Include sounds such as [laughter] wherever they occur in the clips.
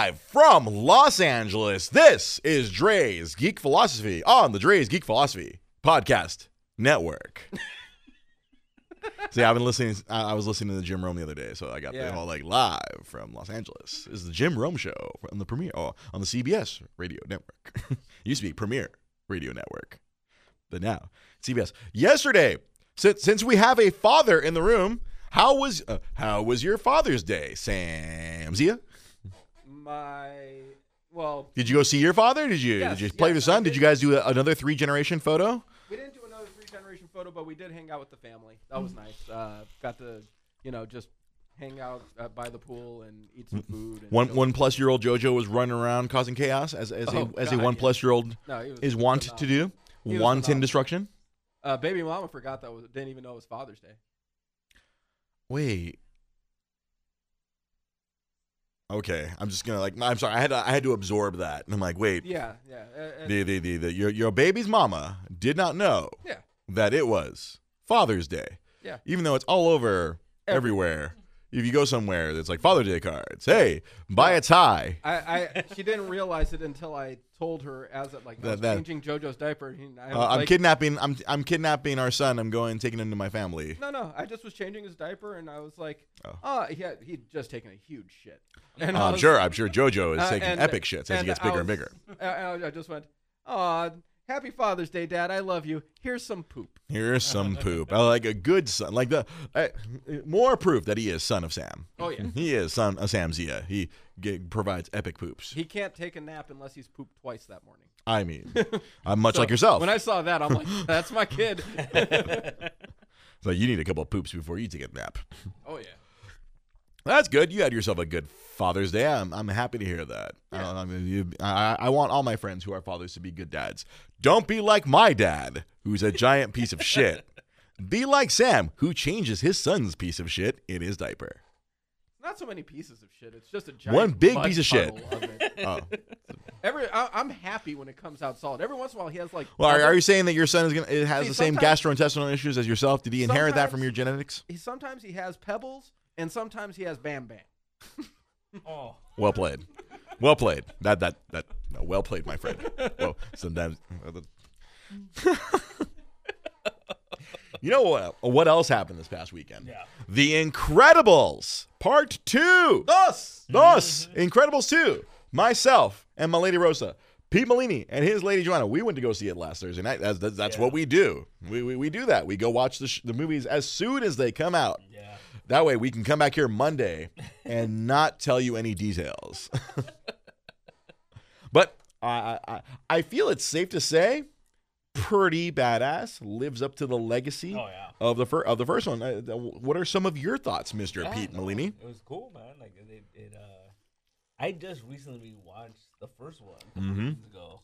Live from Los Angeles, this is Dre's Geek Philosophy on the Dre's Geek Philosophy Podcast Network. [laughs] See, I've been listening. I was listening to the Jim Rome the other day, so I got Yeah. the whole like live from Los Angeles. This is the Jim Rome Show on the premiere oh, on the CBS Radio Network. [laughs] Used to be Premiere Radio Network, but now CBS. Yesterday, since since we have a father in the room, how was uh, how was your Father's Day, Sam Zia? My well, Did you go see your father? Did you Yes, did you play yes, your son? Did did. you guys do a, another three generation photo? we didn't do another three generation photo, but we did hang out with the family. That was nice. Uh, got to you know just hang out uh, by the pool and eat some food. And One one plus year old JoJo was running around causing chaos as as Oh, a as a one yeah. plus year old No, is wont to do. Wanton destruction. Uh, baby mama forgot that was didn't even know it was Father's Day. Wait. Okay, I'm just gonna like. I'm sorry. I had to, I had to absorb that, and I'm like, wait. Yeah, yeah. uh, and- The, the, the, the, your, your baby's mama did not know yeah. that it was Father's Day. Yeah. Even though it's all over everywhere. If you go somewhere that's like Father's Day cards, hey, buy a tie. I, I she didn't realize it until I told her as it like I was that- changing JoJo's diaper. I was Uh, I'm like, kidnapping. I'm I'm kidnapping our son. I'm going taking him to my family. No, no. I just was changing his diaper, and I was like, Oh. "Oh, he had he'd just taken a huge shit." And Uh, I I'm was- sure. I'm sure JoJo is uh, taking and- epic shits as he gets I bigger and was- bigger. [laughs] I, I just went, "Oh, happy Father's Day, Dad. I love you. Here's some poop." Here's some poop. I like a good son. Like the uh, more proof that he is son of Sam. Oh yeah. He is son of Sam Zia. He g- provides epic poops. He can't take a nap unless he's pooped twice that morning. I mean, [laughs] I'm much So, like yourself. When I saw that, I'm like, [laughs] "That's my kid." so you need a couple of poops before you take a nap. oh yeah. That's good. You had yourself a good Father's Day. I'm, I'm happy to hear that. Yeah. I, mean, you, I, I want all my friends who are fathers to be good dads. Don't be like my dad, who's a giant piece of shit. Be like Sam, who changes his son's piece of shit in his diaper. Not so many pieces of shit. It's just a giant One big piece of shit. of. [laughs] Oh. [laughs] Every I, I'm happy when it comes out solid. Every once in a while, he has like. Well, are, are you saying that your son is gonna it has See, the same gastrointestinal issues as yourself? Did he inherit that from your genetics? he sometimes he has pebbles, and sometimes he has bam bam. [laughs] Oh, Well played. Well played. That that that no, well played, my friend. Well, sometimes. [laughs] you know what? What else happened this past weekend? Yeah. The Incredibles Part Two. Dos. Thus, mm-hmm. Incredibles 2. Myself and my lady Rosa, Pete Molini and his lady Joanna. We went to go see it last Thursday night. That's, that's, that's Yeah. what we do. We, we, we do that. We go watch the, sh- the movies as soon as they come out. yeah. That way we can come back here Monday and [laughs] not tell you any details. [laughs] but I, I, I- feel it's safe to say pretty badass. Lives up to the legacy Oh yeah. of the fir- of the first one. Uh, what are some of your thoughts, Mr. Yeah, Pete no, Molini? It was cool, man. Like it, it uh, I just recently watched the first one a couple Mhm. weeks ago.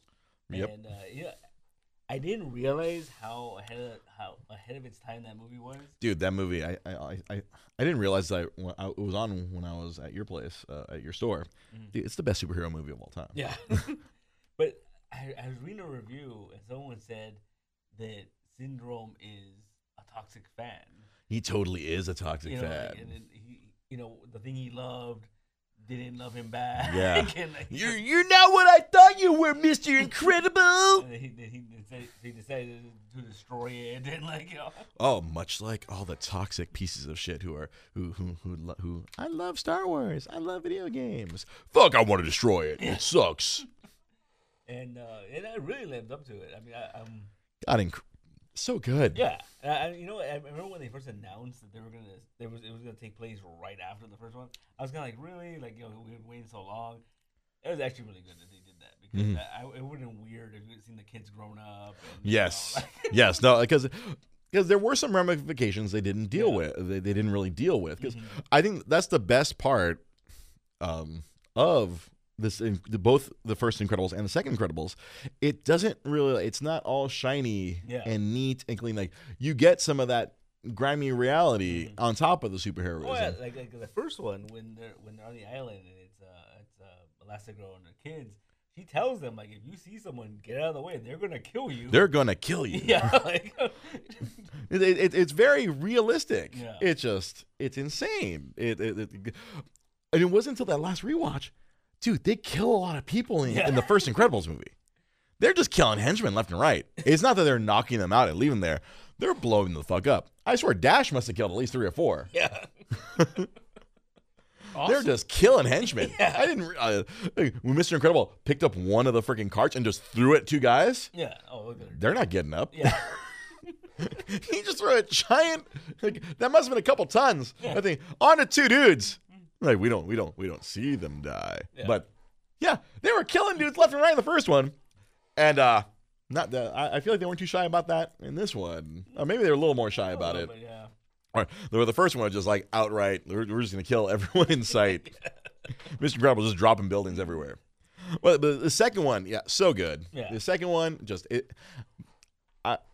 Yep. And uh, yeah, I didn't realize how ahead of how ahead of its time that movie was. Dude, that movie, I I, I, I didn't realize that I, it was on when I was at your place, uh, at your store. Mhm. Dude, it's the best superhero movie of all time. Yeah. [laughs] but I, I was reading a review and someone said that Syndrome is a toxic fan. He totally is a toxic you know, fan. like, and he, you know, the thing he loved didn't love him back. Yeah. [laughs] and, like, You're you're not what I thought you were, Mister Incredible. [laughs] then he, he, decided, he decided to destroy it and like you know. Oh, much like all the toxic pieces of shit who are who who who lo- who I love Star Wars. I love video games. Fuck, I want to destroy it. It sucks. [laughs] And uh, and I really lived up to it. I mean, I, um, God, inc- so good. yeah, I- you know, I remember when they first announced that they were gonna, there was it was gonna take place right after the first one. I was kind of like, really, like you know, we were waiting so long. It was actually really good that they did that because Mhm. I, it would have been weird if you had seen the kids grown up. And, you Yes. know, like- [laughs] yes. No, because because there were some ramifications they didn't deal Yeah. with. They, they didn't really deal with because Mhm. I think that's the best part um, of this. In, the, both the first Incredibles and the second Incredibles, it doesn't really. It's not all shiny Yeah. and neat and clean. Like you get some of that grimy reality Mhm. on top of the superheroism. Oh yeah, like, like the first one when they're when they're on the island and it's uh it's uh Elastigirl and her kids. She tells them like if you see someone get out of the way, they're gonna kill you. They're gonna kill [laughs] you. yeah, like [laughs] It, it, it's very realistic. Yeah. It just it's insane. It, it, it and it wasn't until that last rewatch dude, they kill a lot of people in, Yeah. in the first Incredibles movie. They're just killing henchmen left and right. It's not that they're knocking them out and leaving them there. They're blowing the fuck up. I swear Dash must have killed at least three or four. Yeah. [laughs] They're just killing henchmen. [laughs] I didn't. Uh, when Mr. Incredible picked up one of the freaking carts and just threw it at two guys, Yeah. Oh, look at they're not getting up. Yeah. [laughs] he just threw a giant. Like, that must have been a couple tons. I think onto two dudes. Like we don't, we don't, we don't see them die. Yeah. But yeah, they were killing dudes left and right in the first one, and uh not the. I, I feel like they weren't too shy about that in this one. Or maybe they were a little more shy about it. But yeah. Or the, the first one was just like outright. We're, we're just gonna kill [laughs] everyone in sight. [laughs] [laughs] Mr. Incredible just dropping buildings everywhere. Well, but the second one, yeah, so good. Yeah. The second one, just it.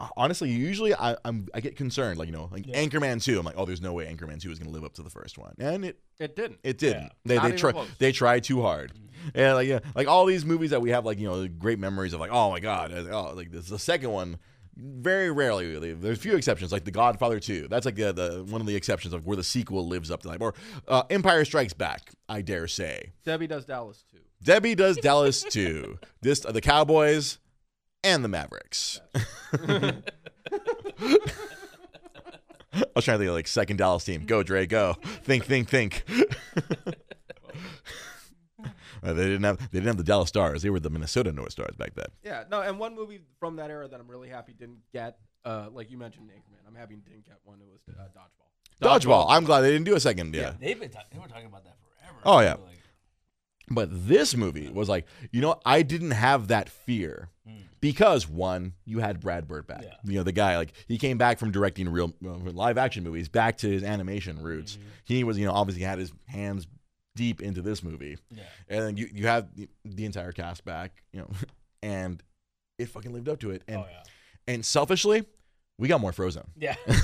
I honestly, usually I, I'm I get concerned, like you know, like Yeah. Anchorman two. I'm like, oh, there's no way Anchorman two is gonna live up to the first one, and it It didn't. it didn't. Yeah. They Not they try close. they tried too hard, and like yeah, like all these movies that we have, like you know, great memories of, like oh my god, uh, oh like this the second one. Very rarely, there's a few exceptions, like The Godfather 2. That's like the, the one of the exceptions of where the sequel lives up to that. Or uh, Empire Strikes Back, I dare say. Debbie does Dallas too. Debbie does Dallas 2. This the Cowboys and the Mavericks. [laughs] I was trying to think of like second Dallas team. Go Dre, go. Think, think, think. Uh, [laughs] they didn't have they didn't have the Dallas Stars. They were the Minnesota North Stars back then. Yeah, no, and one movie from that era that I'm really happy didn't get, uh, like you mentioned, Anchorman. I'm happy didn't get one. It was uh, Dodgeball. Dodgeball. I'm glad they didn't do a second. Yeah. They've been ta- they were talking about that forever. Oh, yeah. Like, But this movie was like, you know, I didn't have that fear because one, you had Brad Bird back. Yeah. You know, the guy like he came back from directing real uh, live action movies back to his animation roots. He was, you know, obviously had his hands deep into this movie, yeah. and then you you have the, the entire cast back, you know, [laughs] and it fucking lived up to it. And oh yeah. and selfishly, we got more Frozone. Yeah. [laughs]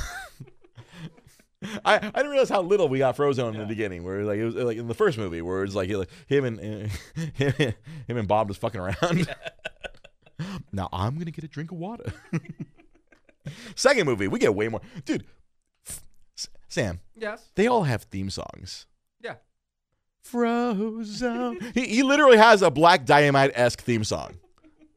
I, I didn't realize how little we got Frozone in the beginning. Where like it was like in the first movie, where it's like, like him and [laughs] him, him and Bob just fucking around. [laughs] now I'm gonna get a drink of water. [laughs] Second movie, we get way more, dude. S- Sam, Yes. they all have theme songs. Yeah. Frozone. he, he literally has a Black Dynamite esque theme song.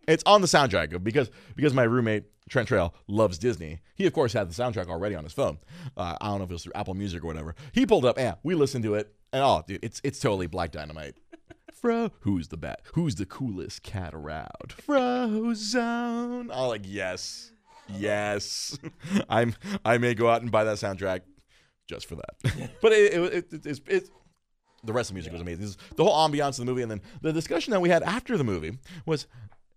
It's on the soundtrack because because my roommate Trent Trail loves Disney. He of course had the soundtrack already on his phone. Uh, I don't know if it was through Apple Music or whatever. He pulled up, yeah, we listened to it, and oh, dude, it's it's totally Black Dynamite. [laughs] Fro, who's the bat? Who's the coolest cat around? Frozone. Oh, like yes, yes. [laughs] I'm I may go out and buy that soundtrack just for that. [laughs] but it, it, it, it, it's the rest of the music was amazing. The whole ambiance of the movie, and then the discussion that we had after the movie was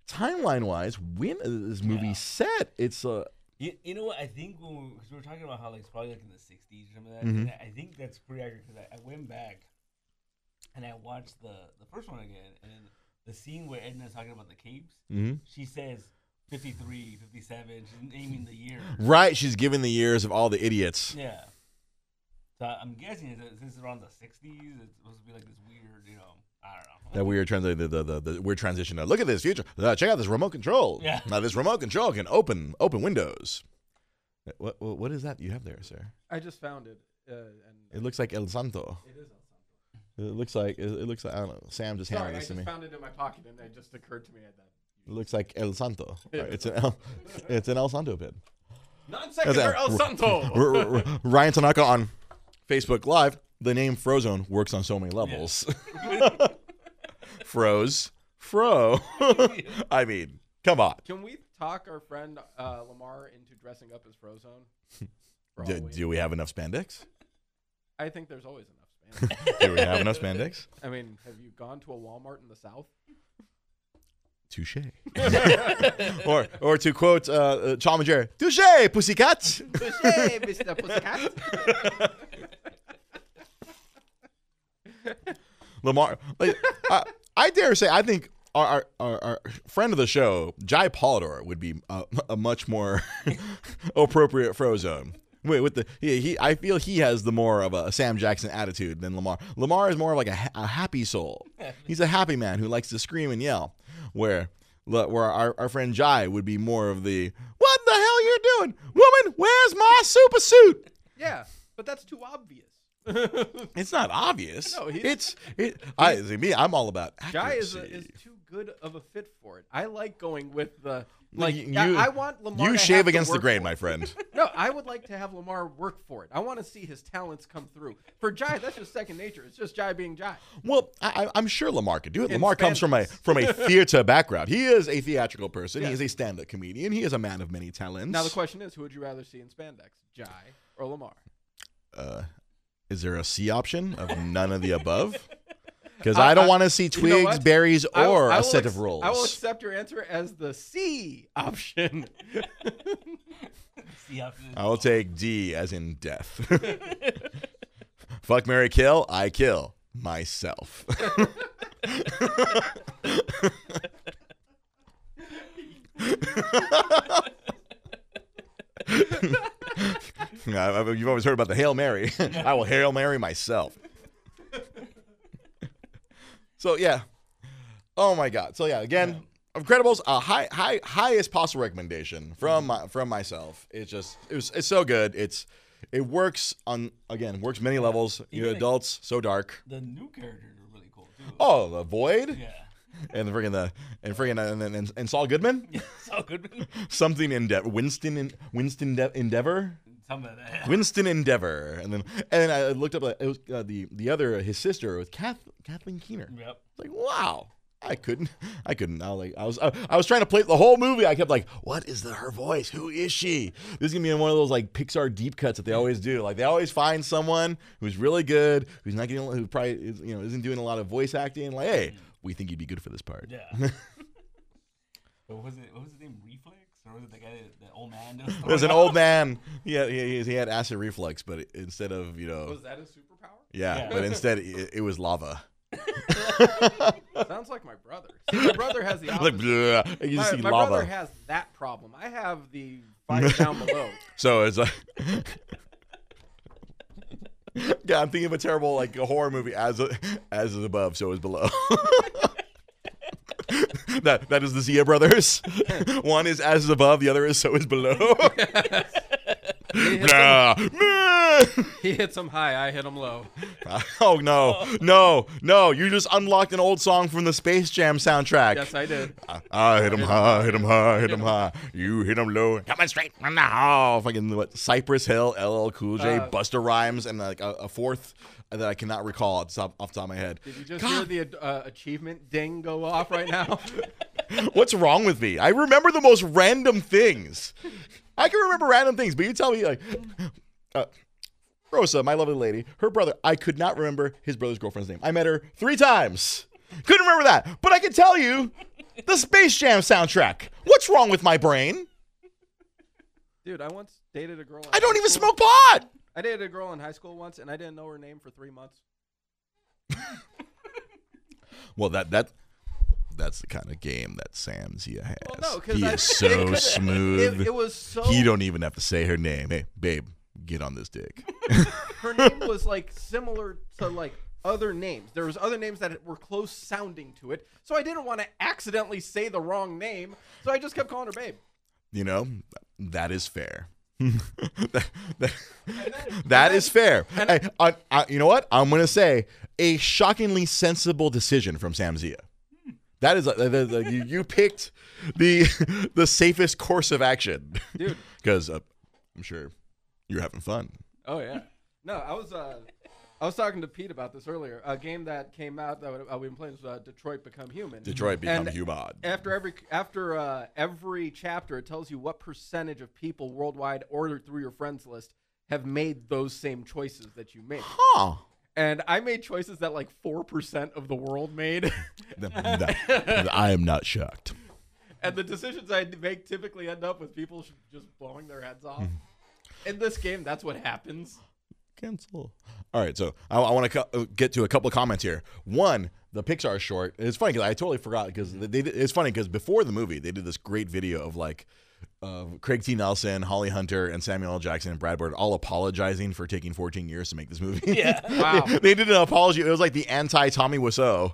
timeline wise, when is this movie Yeah. set? It's a. You, you know what? I think when we, cause we were talking about how like it's probably like in the '60s or something like that. Mhm. I I think that's pretty accurate because I, I went back and I watched the the first one again, and the scene where Edna's talking about the capes, mhm. she says 53, 57. She's naming the year. right. She's giving the years of all the idiots. Yeah. So I'm guessing it's, since it's around the 60s, it's supposed to be like this weird, you know, I don't know. That weird transition, the, the, the, the weird transition. Of, Look at this future. Uh, check out this remote control. Yeah. Now this remote control can open open windows. Uh, What what, what is that you have there, sir? I just found it, uh, and It looks like El Santo. it is El Santo. It looks like it, it looks like I don't know. Sam just handed Sorry, I this just to me. I found it in my pocket, and it just occurred to me that. It looks like El Santo. [laughs] Right, it's an El, it's an El Santo pin. Non sequitur El Santo. Ryan Tanaka on Facebook Live. The name Frozone works on so many levels. [laughs] Froze, fro. [laughs] I mean, come on. Can we talk our friend uh, Lamar into dressing up as Frozone? [laughs] Do, do we have enough spandex? I think there's always enough Spanish. Do we have enough spandex? I mean, have you gone to a Walmart in the South? Touche. or, or to quote uh, uh, Tom and Jerry, touche, pussycat. Touché, Mr. Pussycat. Lamar, like, uh, I dare say, I think our, our, our, our friend of the show, Jai Polidor, would be a, a much more [laughs] appropriate Frozone. Wait, with the he, he, I feel he has the more of a Sam Jackson attitude than Lamar. Lamar is more of like a, a happy soul. He's a happy man who likes to scream and yell. Where, where our, our friend Jai would be more of the "What the hell you're doing, woman? Where's my super suit?" Yeah, but that's too obvious. [laughs] It's not obvious. No, it's [laughs] it. I see me. I'm all about accuracy. Jai is, a, is too good of a fit for it. I like going with the like. you- yeah, you- I want Lamar. You to shave against the grain, my friend. [laughs] No, I would like to have Lamar work for it. I want to see his talents come through. For Jai, that's just second nature. It's just Jai being Jai. Well, I, I- I'm sure Lamar could do it. In Lamar comes from a from a theater background. He is a theatrical person. He is a stand-up comedian. He is a man of many talents. Now the question is, who would you rather see in spandex, Jai or Lamar? uh, is there a C option of [laughs] none of the above? [laughs] Because I- I, don't want to see you know twigs, berries, I or I a set ex- of rolls. I will accept your answer as the C option. [laughs] See after. I will take D as in death. Fuck Mary Kill, I kill myself. [laughs] Yeah, You've always heard about the Hail Mary. [laughs] I will Hail Mary myself. [laughs] so yeah. Oh my God. So yeah, again, Incredibles, a high, high, highest possible recommendation from mm-hmm. my, from myself. It's just, it was, it's so good. It's, it works on again, works many levels. You Even- adults, so dark. The new characters are really cool too. Oh, the Void Yeah. And the friggin' the and friggin' and and, and, and Saul Goodman, [laughs] So good. something in Winston in Winston De- Endeavor. Some of that. Winston Endeavor, and then and I looked up uh, it was uh, the the other his sister was Kath, Kathleen Keener. Yep. Like wow, I couldn't, I couldn't. I was like I was I, I was trying to play the whole movie. I kept like, what is the her voice? Who is she? This is gonna be in one of those like Pixar deep cuts that they always do. Like they always find someone who's really good, who's not getting, who probably is, you know isn't doing a lot of voice acting. Like hey, we think you'd be good for this part. Yeah. [laughs] What was it? What was his name? Reflux, or was it the guy, that, the old man? that was There's an old man. [laughs] Yeah, he, he had acid reflux, but instead of you know, Was that his superpower? yeah, Yeah. but instead it, it was lava. [laughs] Sounds like my brother. See, my brother has the like, opposite. bleh, you my, see my lava. brother has that problem. I have the fire down below. So it's like, [laughs] yeah, I'm thinking of a terrible like a horror movie as as is above, so is below. [laughs] that that is the Zia brothers. [laughs] One is as is above, the other is so is below. He [laughs] hits, Nah, him, nah. [laughs] he hits him high. I hit him low. [laughs] oh no, no, no! You just unlocked an old song from the Space Jam soundtrack. Yes, I did. I, I hit him high, hit him high, hit him high. You hit him low. Coming straight from the hall. Fucking what? Cypress Hill, LL Cool J, Uh, Busta Rhymes, and like a, a fourth that I cannot recall off the top, off the top of my head. Did you just God, hear the uh, achievement ding go off right now? what's wrong with me? I remember the most random things. I can remember random things, but you tell me like. Uh, Rosa, my lovely lady, her brother, I could not remember his brother's girlfriend's name. I met her three times. Couldn't remember that. But I can tell you the Space Jam soundtrack. What's wrong with my brain? Dude, I once dated a girl. I don't even school. smoke pot. I dated a girl in high school once, and I didn't know her name for three months. [laughs] Well, that that that's the kind of game that Sam Zia has. Well, no, he I- is [laughs] so [laughs] smooth. It, it was so. he don't even have to say her name. Hey, babe, get on this dick. [laughs] Her name was like similar to like other names. There was other names that were close sounding to it, so I didn't want to accidentally say the wrong name, so I just kept calling her babe. you know, that is fair. that, that- that is fair. Hey, I, I, you know what? I'm gonna say a shockingly sensible decision from Sam Zia. That is, uh, you, you picked the [laughs] the safest course of action, Dude. [laughs] Because uh, I'm sure you're having fun. Oh yeah. No, I was uh, I was talking to Pete about this earlier. A game that came out that uh, we've been playing was uh, Detroit Become Human. Detroit become And human. After every after uh, every chapter, it tells you what percentage of people worldwide ordered through your friends list have made those same choices that you made. Huh. And I made choices that like four percent of the world made. [laughs] I am not shocked. and the decisions I make typically end up with people just blowing their heads off. Mm-hmm. In this game, that's what happens. Cancel. All right, so I, I want to co- uh, get to a couple of comments here. One, the Pixar short. It's funny because I totally forgot because they, did- It's funny because before the movie, they did this great video of like uh, Craig T. Nelson, Holly Hunter, and Samuel L. Jackson and Brad Bird all apologizing for taking 14 years to make this movie. Yeah. [laughs] Wow. they did an apology. It was like the anti Tommy Wiseau.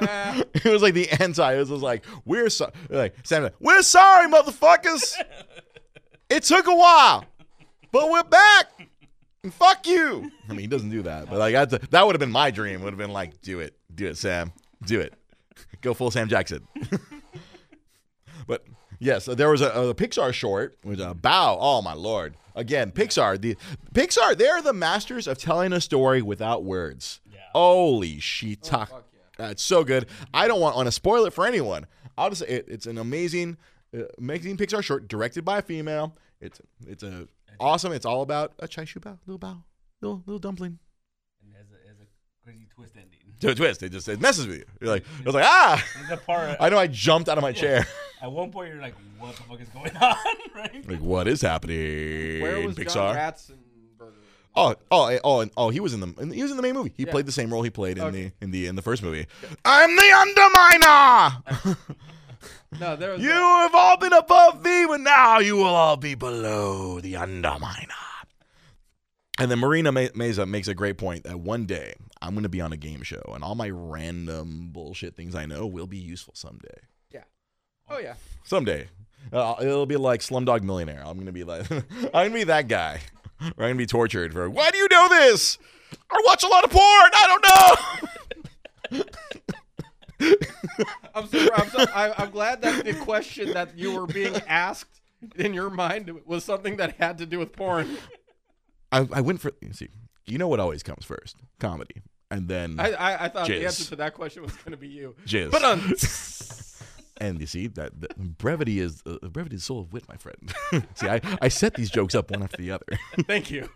Ah. [laughs] it was like the anti. It was like we're so like Sam. We're sorry, motherfuckers. it took a while, but we're back. Fuck you. I mean, he doesn't do that, but like that's that would have been my dream. Would have been like, do it, do it, Sam, do it, go full Sam Jackson. [laughs] but yes, there was a, a Pixar short with a bow. Oh my lord! Again, Pixar. The Pixar. They're the masters of telling a story without words. Yeah. Holy shit! talk. fuck yeah. Uh, it's so good. I don't want, want to spoil it for anyone. I'll just say it, it's an amazing, uh, amazing Pixar short directed by a female. It's it's a awesome. It's all about a char siu bao, little bao, little little dumpling. And it has a, it has a crazy twist ending. To a twist. It just it messes with you. You're like, I was like, ah. There's a part I know. I jumped out of my chair. at one point you're like, what the fuck is going [laughs] on, right? like, what is happening? Where was Pixar? John Ratzenberger? Oh, oh, eh, oh, and, oh! He was in the he was in the main movie. He Yeah. played the same role he played in Okay. the in the in the first movie. I'm the Underminer. [laughs] No, there was You a- have all been above me, but now you will all be below the Underminer. And then Marina Ma- Meza makes a great point that one day I'm going to be on a game show, and all my random bullshit things I know will be useful someday. Yeah. Oh yeah. Someday, uh, it'll be like Slumdog Millionaire. I'm going to be like, [laughs] I'm going to be that guy. [laughs] I'm going to be tortured for. Why do you know this? I watch a lot of porn. I don't know. [laughs] I'm so, I'm, so, I, I'm glad that the question that you were being asked in your mind was something that had to do with porn. I, I went for. You see, you know what always comes first? Comedy, and then I I, I thought Jizz. the answer to that question was going to be you. jizz. But um, [laughs] And you see that, that brevity is uh, brevity is the soul of wit, my friend. [laughs] see, I, I set these jokes up one after the other. [laughs] thank you.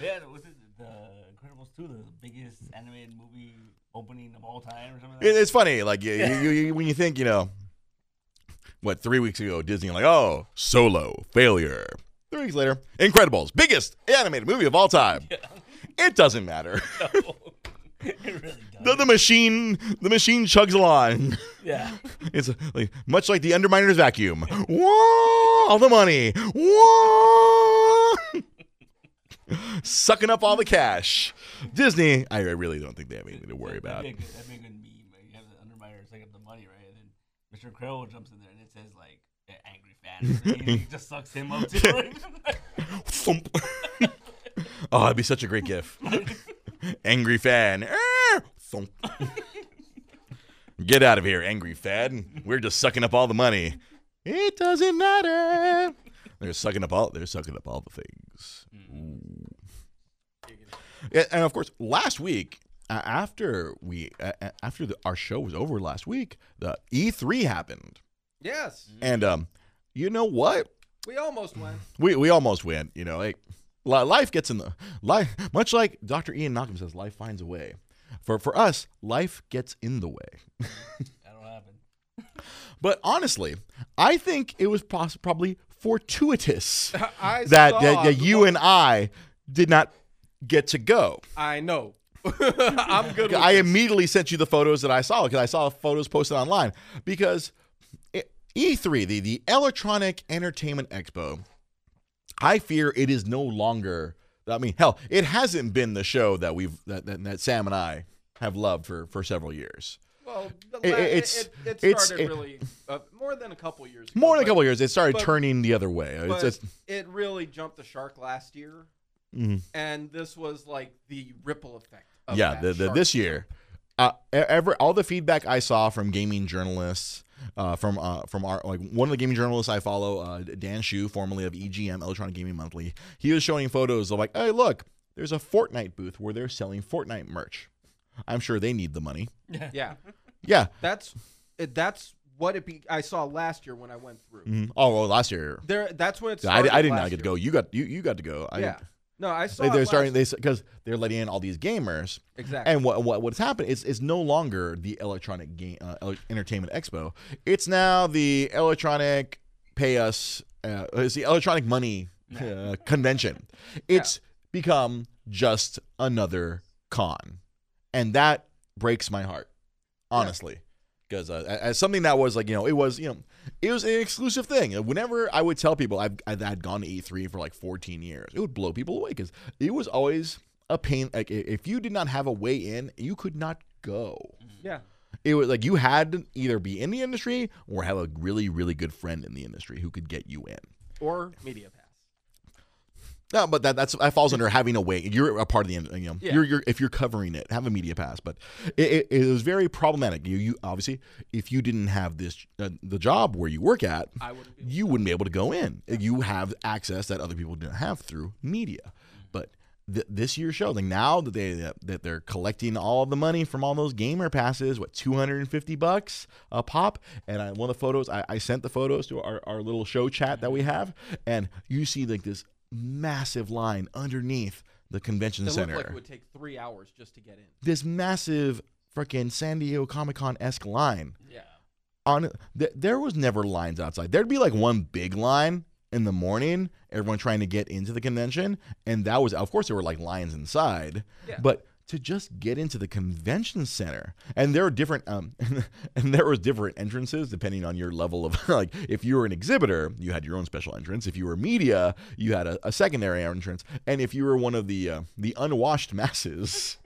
Yeah, was it the Incredibles 2, the biggest animated movie opening of all time or something? It- Like it's funny, like you, you, you, when you think, you know, what three weeks ago Disney like, oh, Solo failure. Three weeks later, Incredibles, biggest animated movie of all time. It doesn't matter. [laughs] that? [laughs] it really does. The, the machine, the machine chugs along. yeah. [laughs] It's like much like the Underminer's vacuum. Whoa, all the money. Whoa. Sucking up all the cash. Disney, I really don't think they have anything to worry about. That'd be a good, that'd be a good meme. Like, you have the Underminer suck up the money, right? And then Mr. Crow jumps in there and it says, like, "Eh, angry fan. And he just sucks him up, too. Right? Thump. oh, that'd be such a great gif. Angry fan. Thump. Get out of here, angry fan. We're just sucking up all the money. It doesn't matter. They're sucking up all. They're sucking up all the things. Yeah, and of course, last week uh, after we uh, uh, after the, our show was over last week, the E3 happened, yes, and um, you know what? we almost went. We we almost went. You know, like life gets in the life. Much like Dr. Ian Malcolm says, life finds a way. For for us, life gets in the way. That'll happen. [laughs] But honestly, I think it was poss- probably fortuitous [laughs] that, that, that you one- and I did not get to go. I know. [laughs] I'm good. With I this. immediately sent you the photos that I saw because I saw photos posted online because E3, the, the Electronic Entertainment Expo, I fear it is no longer. I mean, hell, it hasn't been the show that we've that, that, that Sam and I have loved for for several years. Well, la- it- it, it's- it, it it's- started it- really uh, more than a couple years. ago, More than a couple years, it started but- turning the other way. It's, But it's, it really jumped the shark last year, mhm. and this was like the ripple effect. Of yeah, that the, the, this year, uh, e- ever all the feedback I saw from gaming journalists, uh, from uh, from our like one of the gaming journalists I follow, uh, Dan Hsu, formerly of EGM Electronic Gaming Monthly, he was showing photos of like, hey, look, there's a Fortnite booth where they're selling Fortnite merch. I'm sure they need the money. [laughs] Yeah, Yeah. that's it, that's what it. Be, I saw last year when I went through. Mhm. Oh, well, last year. There, that's when it I, started. I did not get to go. You got you, you got to go. I, Yeah, no, I saw. It they're starting they because they're letting in all these gamers exactly. And what what what's happened is is no longer the electronic game uh, entertainment expo. It's now the electronic pay us. Uh, it's the electronic money uh, convention. It's become just another con, and that breaks my heart, honestly. Because uh, as something that was like you know it was you know it was an exclusive thing. Whenever I would tell people I've I've had gone to E3 for like 14 years, it would blow people away because it was always a pain. Like if you did not have a way in, you could not go. yeah, It was like you had to either be in the industry or have a really really good friend in the industry who could get you in. or media pass. No, but that that's that falls under having a weight. You're a part of the you know. Yeah. You're, you're if you're covering it, have a media pass. But it, it, it was very problematic. You you obviously if you didn't have this uh, the job where you work at, wouldn't you wouldn't be able to go in. You have access that other people didn't have through media. But th- this year's show, like now that they that they're collecting all of the money from all those gamer passes, what two hundred and fifty bucks a pop. And I, one of the photos, I, I sent the photos to our, our little show chat that we have, and you see like this massive line underneath the convention looked center. like it would take three hours just to get in. this massive freaking San Diego Comic Con esque line Yeah. on th- there was never lines outside. There'd be like one big line in the morning, everyone trying to get into the convention, and that was of course there were like lines inside, Yeah. but to just get into the convention center, and there were different um, [laughs] and there was different entrances depending on your level of [laughs] like if you were an exhibitor, you had your own special entrance. If you were media, you had a, a secondary entrance, and if you were one of the uh, the unwashed [laughs] masses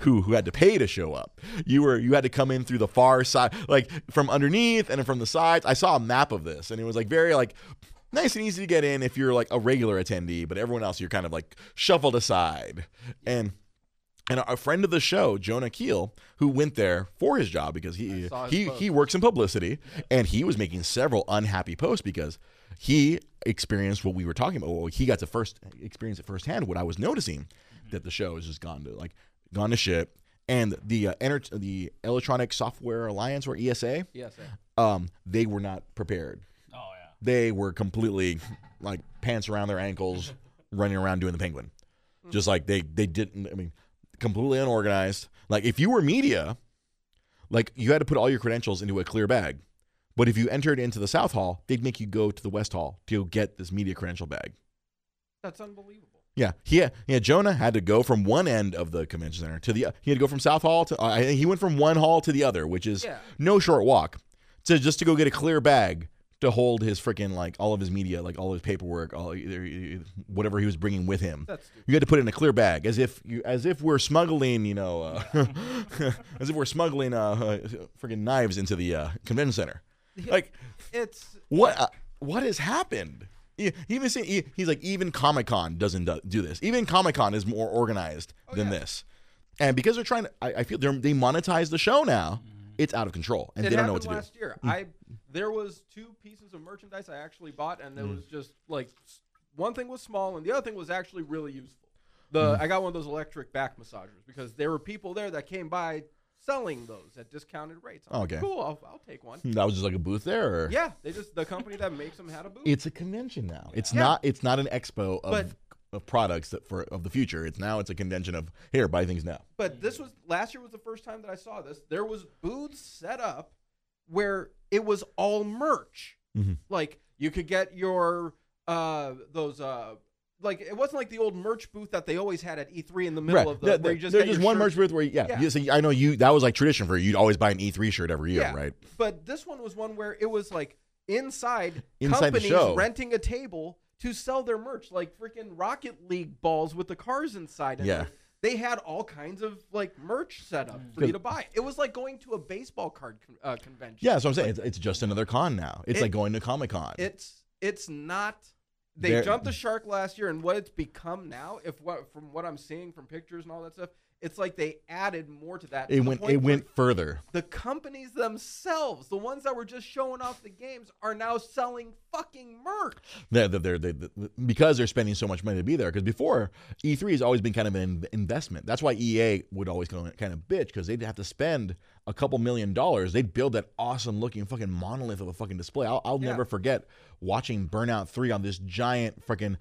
who who had to pay to show up, you were you had to come in through the far side, like from underneath and from the sides. I saw a map of this, and it was like very like nice and easy to get in if you're like a regular attendee, but everyone else you're kind of like shuffled aside. And and a friend of the show, Jonah Keel, who went there for his job because he I saw his he post. he works in publicity, and he was making several unhappy posts because he experienced what we were talking about. Well, he got to first experience it firsthand. What I was noticing that the show has just gone to like gone to shit, and the uh, enter- the Electronic Software Alliance or ESA, Yes. um, they were not prepared Oh yeah. they were completely like pants around their ankles, [laughs] running around doing the penguin. Just like they they didn't. I mean, completely unorganized. Like if you were media, like you had to put all your credentials into a clear bag. But if you entered into the South Hall, they'd make you go to the West Hall to get this media credential bag. That's unbelievable. Yeah, he yeah Jonah had to go from one end of the convention center to the he had to go from South Hall to uh, I think he went from one hall to the other, which is Yeah. no short walk, to just to go get a clear bag to hold his freaking like all of his media, like all his paperwork, all whatever he was bringing with him. You had to put it in a clear bag, as if you, as if we're smuggling, you know, uh, [laughs] [laughs] as if we're smuggling uh, uh freaking knives into the uh, convention center. Like It's what uh, what has happened? He, even he, he's like even Comic Con doesn't do, do this. Even Comic Con is more organized than Oh, yeah. this, and because they're trying to, I, I feel they're, they monetize the show now. It's out of control, and it they don't know what to do. Mm. last year. I there was two pieces of merchandise I actually bought, and there was just like one thing was small, and the other thing was actually really useful. The Mm-hmm. I got one of those electric back massagers because there were people there that came by selling those at discounted rates. I'm like, Okay. cool. I'll, I'll take one. [laughs] That was just like a booth there, or Yeah, they just the company that makes them had a booth. it's a convention now. It's Yeah. not. It's not an expo of But- of products that for of the future. It's now it's a convention of here buy things now. But this was last year was the first time that I saw this. There was booths set up where it was all merch. Mhm. Like you could get your uh those uh like it wasn't like the old merch booth that they always had at E3 in the middle of the There- where you just there's just one shirt. merch booth where yeah, Yeah. You, so I know you that was like tradition for you. You'd always buy an E3 shirt every year, Yeah. right? But this one was one where it was like inside, Inside companies renting a table to sell their merch, like freaking Rocket League balls with the cars inside. And Yeah. they had all kinds of like merch set up for you to buy. It was like going to a baseball card con- uh, convention. Yeah, so I'm saying it's, it's just another con now. It's It- like going to Comic Con. It's it's not. They There- jumped the shark last year, and what it's become now, if what from what I'm seeing from pictures and all that stuff, it's like they added more to that. It the went it went further. the companies themselves, the ones that were just showing off the games, are now selling fucking merch. They're, they're, they they- because they're spending so much money to be there. Because before E3 has always been kind of an investment. That's why EA would always kind of bitch because they'd have to spend a couple million dollars. They'd build that awesome looking fucking monolith of a fucking display. I'll, I'll Yeah. never forget watching Burnout 3 on this giant freaking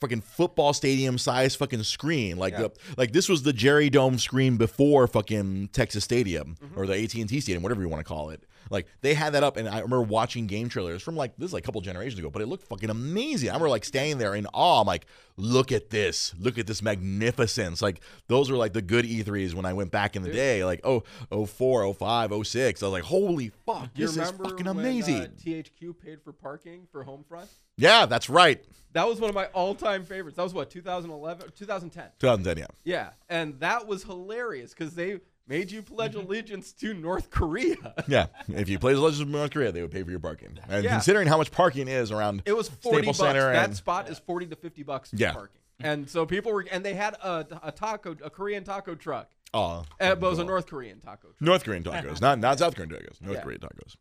freaking football stadium size fucking screen. Like Yeah. the like this was the Jerry Dome screen before fucking Texas Stadium Mm-hmm. or the AT&T Stadium whatever you want to call it. Like they had that up and I remember watching game trailers from like this is like a couple generations ago but it looked fucking amazing. I remember like standing there in awe I'm like look at this. Look at this magnificence. Like those were like the good E3s when I went back in the day like oh 04 05 06 I was like holy fuck you this is fucking when, amazing. Uh, THQ paid for parking for Homefront? Yeah, that's right. That was one of my all-time favorites. That was what 2011, 2010. 2010, yeah. Yeah, and that was hilarious because they made you pledge [laughs] allegiance to North Korea. [laughs] Yeah. If you play the Legends of North Korea, they would pay for your parking. And Yeah. considering how much parking is around It was forty Staples bucks. Center that and- spot is forty to fifty bucks for Yeah. parking. And so people were, and they had a, a taco, a Korean taco truck, oh, uh, but it was a North Korean taco truck. North Korean tacos, not not [laughs] South Korean tacos. North Yeah. Korean tacos.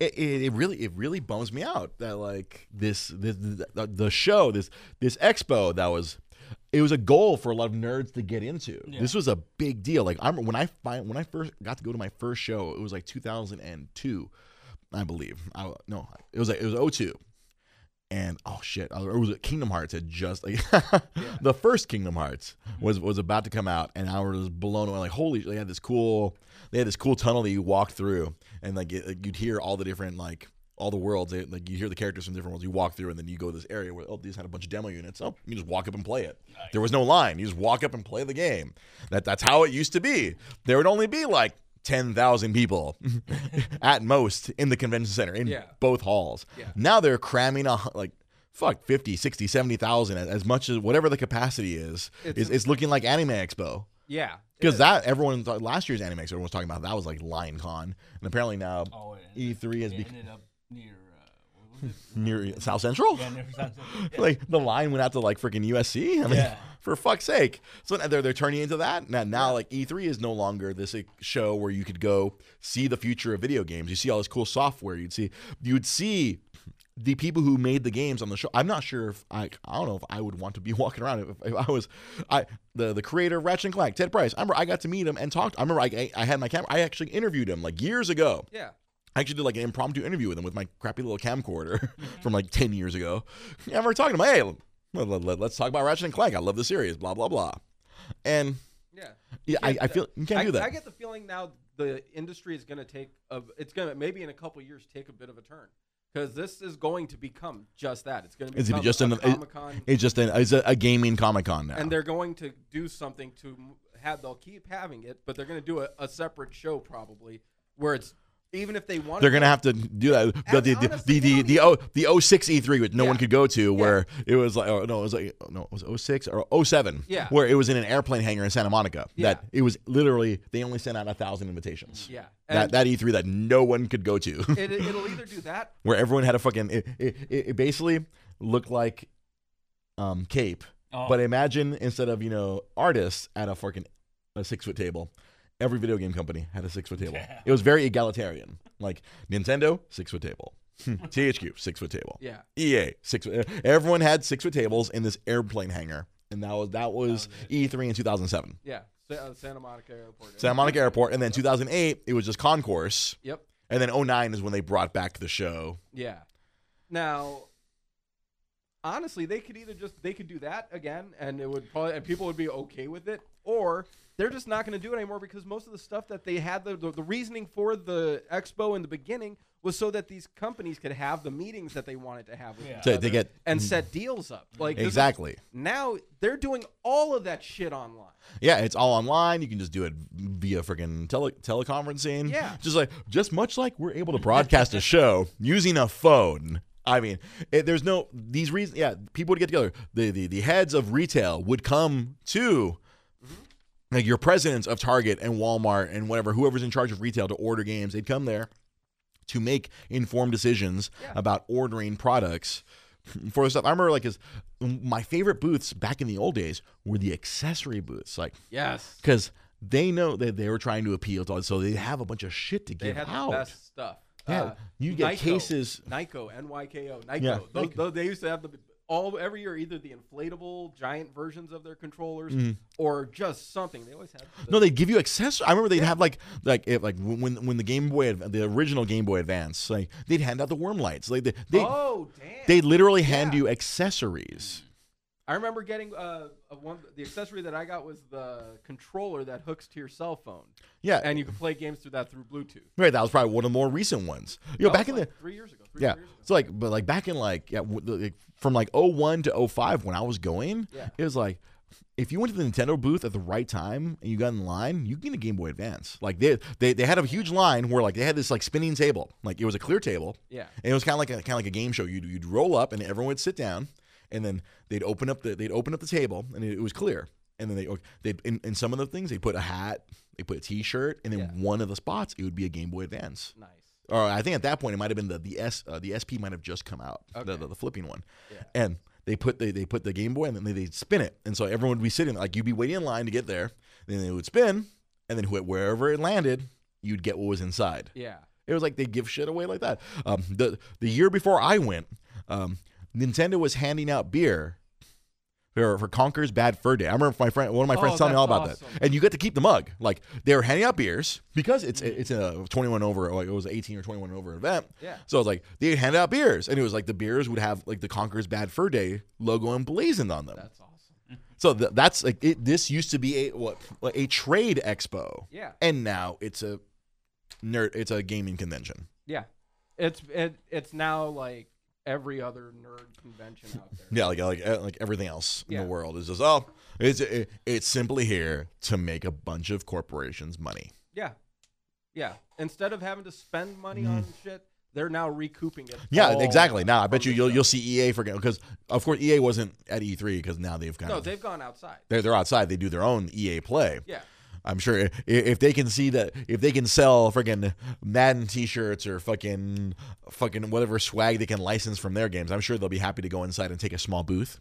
It, it, it really it really bums me out that like this this the, the show this this expo that was it was a goal for a lot of nerds to get into. Yeah. This was a big deal. Like I remember when I find when I first got to go to my first show, it was like 2002, I believe. I, no, it was like it was 02. And oh shit, oh, it was Kingdom Hearts had just like [laughs] the first Kingdom Hearts mm-hmm. was was about to come out, and I was blown away. Like holy, they had this cool, they had this cool tunnel that you walk through, and like, it, like, you'd hear all the different like all the worlds. They, like you hear the characters from different worlds. You walk through, and then you go to this area where oh these had a bunch of demo units. Oh, you just walk up and play it. There was no line. You just walk up and play the game. That that's how it used to be. There would only be like. 10,000 people [laughs] at most in the convention center in Yeah. both halls. Yeah. Now they're cramming a, like fuck 50, 60, 70,000 as- as much as whatever the capacity is. It's It's, it's looking like Anime Expo. Yeah, Because that everyone thought last year's Anime Expo everyone was talking about that was like Lion Con. And apparently now Oh, E3 has it become ended up near. Uh, what was it? Near South Central. Yeah, near South Central. Yeah. [laughs] Like the line went out to like freaking USC. I mean, Yeah. [laughs] for fuck's sake. So they're they're turning into that. Now, now like E3 is no longer this show where you could go see the future of video games. You see all this cool software. You'd see you'd see the people who made the games on the show. I'm not sure if I I don't know if I would want to be [laughs] walking around if, if I was I the the creator of Ratchet and Clank, Ted Price. I remember I got to meet him and talked. I remember I I had my camera. I actually interviewed him like years ago. yeah. I actually did like an impromptu interview with him with my crappy little camcorder [laughs] from like 10 years ago. Yeah, we're talking about, hey, let, us talk about Ratchet and Clank. I love the series, blah, blah, blah. And Yeah. yeah, I, I feel you can't I, do that. I get the feeling now the industry is going to take a. It's going to maybe in a couple years take a bit of a turn because this is going to become just that. It's going to Is it just a an- Comic Con, it's just an, it's a, a gaming Comic Con now. and they're going to do something to have. They'll keep having it, but they're going to do a, a separate show probably where it's even if they want. They're gonna have to do that. The the the honestly, the, the, they the, O, the 06 E3 which no Yeah. one could go to, where it was like oh, no, it was like oh, no, it was 06 or 07. Yeah. where it was in an airplane hangar in Santa Monica. Yeah. That it was literally they only sent out a thousand invitations. Yeah, That and that E3 that no one could go to. it, it'll either do that. [laughs] where everyone had a fucking it, it, it it basically looked like um cape Oh. but imagine instead of you know artists at a fucking a six foot table every video game company had a six foot table Yeah. it was very egalitarian like nintendo six foot table [laughs] thq six foot table Yeah, ea six foot everyone had six foot tables in this airplane hangar and that was that was e3 in 2007 yeah. Uh, Santa Monica Airport. santa monica airport and then 2008 it was just concourse Yep. and then 09 is when they brought back the show Yeah. Now, honestly, they could either just they could do that again, and it would probably and people would be okay with it, or they're just not going to do it anymore because most of the stuff that they had the, the the reasoning for the expo in the beginning was so that these companies could have the meetings that they wanted to have with Yeah. each To- to other get- and mm-hmm. set deals up. Like this is- exactly now they're doing all of that shit online. Yeah, it's all online. You can just do it via freaking tele- teleconferencing. Yeah. Just like, just much like we're able to broadcast a show [laughs] using a phone. I mean, it, there's no, these reasons, yeah, people would get together. The, the, the heads of retail would come to like your presidents of Target and Walmart and whatever, whoever's in charge of retail to order games. They'd come there to make informed decisions Yeah. about ordering products for stuff. I remember like his, my favorite booths back in the old days were the accessory booths. Like, Yes. because they know that they were trying to appeal to, us, so they have a bunch of shit to They give had out. the best stuff. Yeah, Uh, you get Nyko. cases. Nyko, N-Y-K-O, Nyko. Yeah. Those, those- they used to have the all every year either the inflatable giant versions of their controllers or just something. They always had. The. No, they give you accessories. I remember they'd have like like like when when the Game Boy the original Game Boy Advance like they'd hand out the worm lights like they they, oh damn! they literally hand Yeah. you accessories. I remember getting uh a one the accessory that I got was the controller that hooks to your cell phone, Yeah, and you can play games through that through Bluetooth. right. That was probably one of the more recent ones. You know, That back in was the three years ago. Three yeah, years ago. so like but like back in like yeah w- the- like, from like 01 to 05 when I was going, Yeah. it was like if you went to the Nintendo booth at the right time and you got in line, you can get a Game Boy Advance. Like they they, they had a huge line where like they had this like spinning table, like it was a clear table, Yeah. and it was kind of like a kind of like a game show. You'd you'd roll up and everyone would sit down, and then they'd open up the they'd open up the table and it, it was clear. And then they oh, they in, in some of the things they put a hat, they put a T-shirt, and then Yeah. one of the spots it would be a Game Boy Advance. Nice. Or I think at that point it might have been the the S uh, the SP might have just come out, the, Okay. the the flipping one, Yeah. and they put the, they put the Game Boy and then they would spin it, and so everyone would be sitting like you'd be waiting in line to get there, then they would spin, and then wh- wherever it landed, you'd get what was inside. Yeah. It was like they give shit away like that. Um, the the year before I went, um, Nintendo was handing out beer for, for Conker's Bad Fur Day. I remember my friend, one of my friends Oh, telling me all about awesome. that. And you get to keep the mug. Like they were handing out beers because it's it's a 21 over, like it was an 18 or 21 over event. Yeah. So it's like they handed out beers, and it was like the beers would have like the Conker's Bad Fur Day logo emblazoned on them. That's awesome. [laughs] So th- that's like it. This used to be a what a trade expo, Yeah. and now it's a nerd. It's a gaming convention. Yeah. It's it, it's now like every other nerd convention out there. Yeah, like like uh, like everything else in the world is just oh, it's it, it's simply here to make a bunch of corporations money. Yeah. Yeah. Instead of having to spend money on shit, they're now recouping it. Yeah, exactly. Now I bet you you'll you'll see EA forget because of course EA wasn't at E3 because now they've kind of No, of they've gone outside. they're they're outside. They do their own EA play. Yeah. I'm sure if they can see that if they can sell freaking Madden T-shirts or fucking fucking whatever swag they can license from their games, I'm sure they'll be happy to go inside and take a small booth.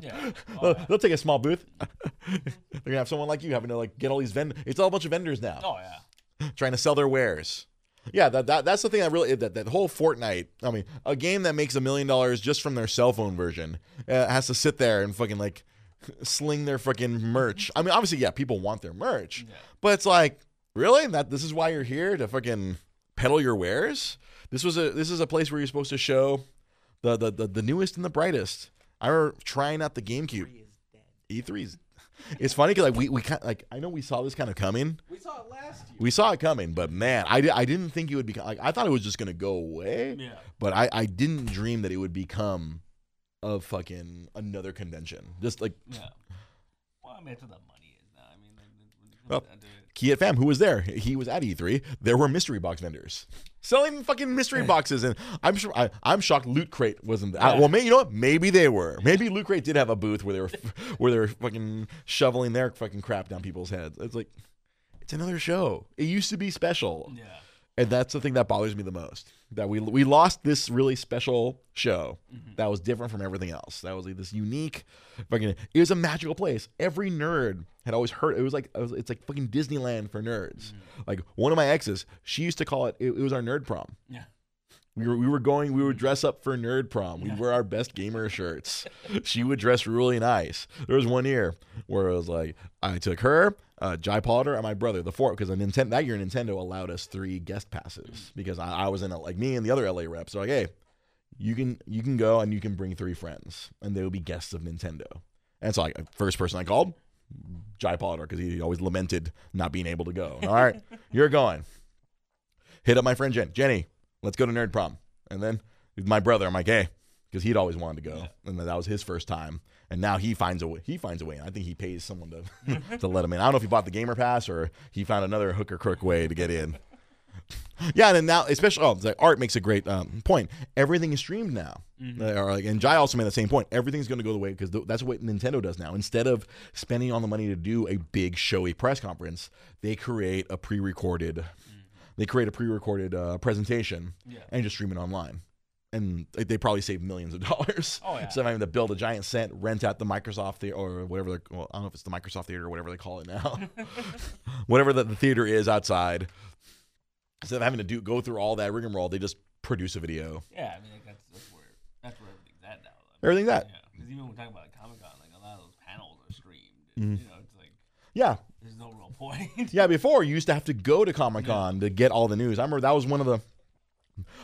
Yeah. [laughs] they'll, they'll take a small booth. [laughs] They're gonna have someone like you having to like get all these vendors. It's all a bunch of vendors now Oh yeah. [laughs] trying to sell their wares. Yeah, that, that that's the thing I really that that whole Fortnite. I mean, a game that makes a million dollars just from their cell phone version uh, has to sit there and fucking like sling their fucking merch. I mean, obviously, yeah, people want their merch, Yeah. but it's like, really, that this is why you're here to fucking peddle your wares. This was a this is a place where you're supposed to show the the the, the newest and the brightest. I remember trying out the GameCube. E3's. It's funny because like we we kind like I know we saw this kind of coming. We saw it last year. We saw it coming, but man, I, di- I didn't think it would be like I thought it was just gonna go away. Yeah. But I, I didn't dream that it would become a fucking another convention. Just like Yeah. Well, I mean, that's what the money is now. I mean, like, when it comes Well, down to it- Key at Fam, who was there? He was at E3. There were mystery box vendors selling fucking mystery boxes, and I'm sure I, I'm shocked Loot Crate wasn't. I, well, maybe you know what? Maybe they were. Maybe Loot Crate did have a booth where they were [laughs] where they were fucking shoveling their fucking crap down people's heads. It's like it's another show. It used to be special. yeah. And that's the thing that bothers me the most. That we we lost this really special show mm-hmm. that was different from everything else. That was like this unique fucking it was a magical place. Every nerd had always heard it was like it was, it's like fucking Disneyland for nerds. Mm-hmm. Like one of my exes, she used to call it it, it was our nerd prom. Yeah. We were we were going we would dress up for nerd prom. We'd wear our best gamer shirts. she would dress really nice. There was one year where it was like I took her, uh, Jai Potter, and my brother, the four, because Nintendo that year Nintendo allowed us three guest passes because I, I was in a, like me and the other LA reps. They're like, hey, you can you can go and you can bring three friends and they will be guests of Nintendo. And so like first person I called, Jai Potter, because he always lamented not being able to go. All right, [laughs] you're going. Hit up my friend Jen. Jenny, let's go to Nerd Prom. And then my brother, I'm like, hey, because he'd always wanted to go, and that was his first time. And now he finds a way. He finds a way. And I think he pays someone to [laughs] to let him in. I don't know if he bought the gamer pass or he found another hook or crook way to get in. [laughs] Yeah, and then now, especially, oh, like Art makes a great um, point. Everything is streamed now. Uh, or like, and Jai also made the same point. Everything's going to go the way because th- that's what Nintendo does now. Instead of spending all the money to do a big showy press conference, they create a pre-recorded, they create a pre-recorded uh, presentation Yeah. and just stream it online. And they- probably save millions of dollars. Oh, yeah. Instead of having to build a giant set, rent out the Microsoft theater or whatever. They're, well, I don't know if it's the Microsoft theater or whatever they call it now. [laughs] [laughs] whatever the, the theater is outside. Instead of having to do go through all that rigmarole, they just produce a video. Yeah. I mean, like, that's that's where that's where everything's at now. I mean, Everything's at. Yeah. Because even when we're talking about like, Comic Con, like a lot of those panels are streamed. Mm-hmm. You know, it's like Yeah, there's no real point. yeah. Before you used to have to go to [laughs] Comic Con to get all the news. I remember that was one of the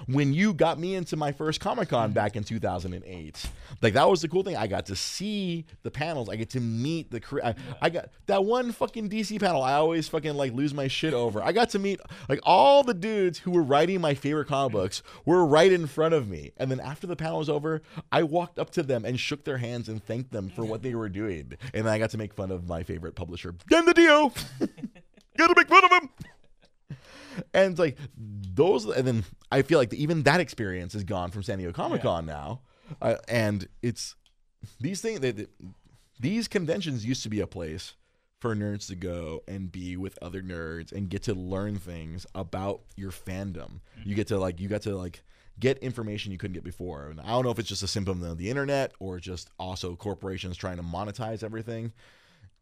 when you got me into my first Comic Con back in 2008. Like that was the cool thing. I got to see the panels. I get to meet the I, I got that one fucking DC panel. I always fucking like lose my shit over. I got to meet like all the dudes who were writing my favorite comic mm. books were right in front of me. And then after the panel was over, I walked up to them and shook their hands and thanked them for what they were doing. And then I got to make fun of my favorite publisher, Gen the deal. [laughs] Gotta make fun of him. And it's like those, and then I feel like even that experience is gone from San Diego Comic Con now, uh, and it's these things. They- these conventions used to be a place for nerds to go and be with other nerds and get to learn things about your fandom. You get to like you got to like get information you couldn't get before. And I don't know if it's just a symptom of the internet or just also corporations trying to monetize everything.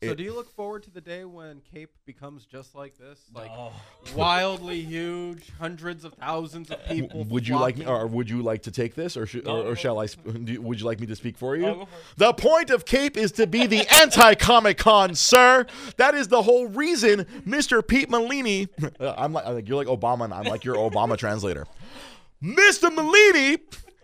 So It- do you look forward to the day when Cape becomes just like this, like Oh. wildly huge, hundreds of thousands of people? would you like me, or would you like to take this, or or, No, or no. shall I? sp- do- Would you like me to speak for you? Oh. The point of Cape is to be the [laughs] anti Comic Con, sir. That is the whole reason Mr. Pete Molini. [laughs] I'm like, I'm like- you're like Obama, and I'm like your Obama translator. Mr. Molini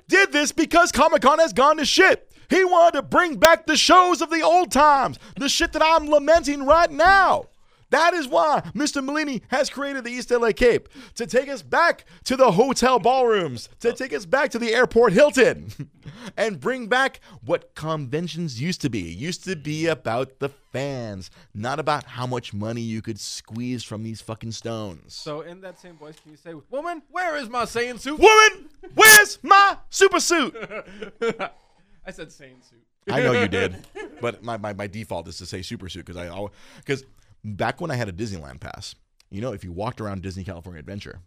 did this because Comic Con has gone to shit. He wanted to bring back the shows of the old times, the shit that I'm lamenting right now. That is why Mr. Molini has created the East LA Cape to take us back to the hotel ballrooms, to take us back to the airport Hilton, [laughs] and bring back what conventions used to be. It used to be about the fans, not about how much money you could squeeze from these fucking stones. So in that same voice, can you say, "Woman, where is my Saiyan suit?" Woman, where's my super suit? [laughs] I said Saiyan suit. I know you did, [laughs] but my, my, my default is to say super suit because I because back when I had a Disneyland pass, you know, if you walked around Disney California Adventure,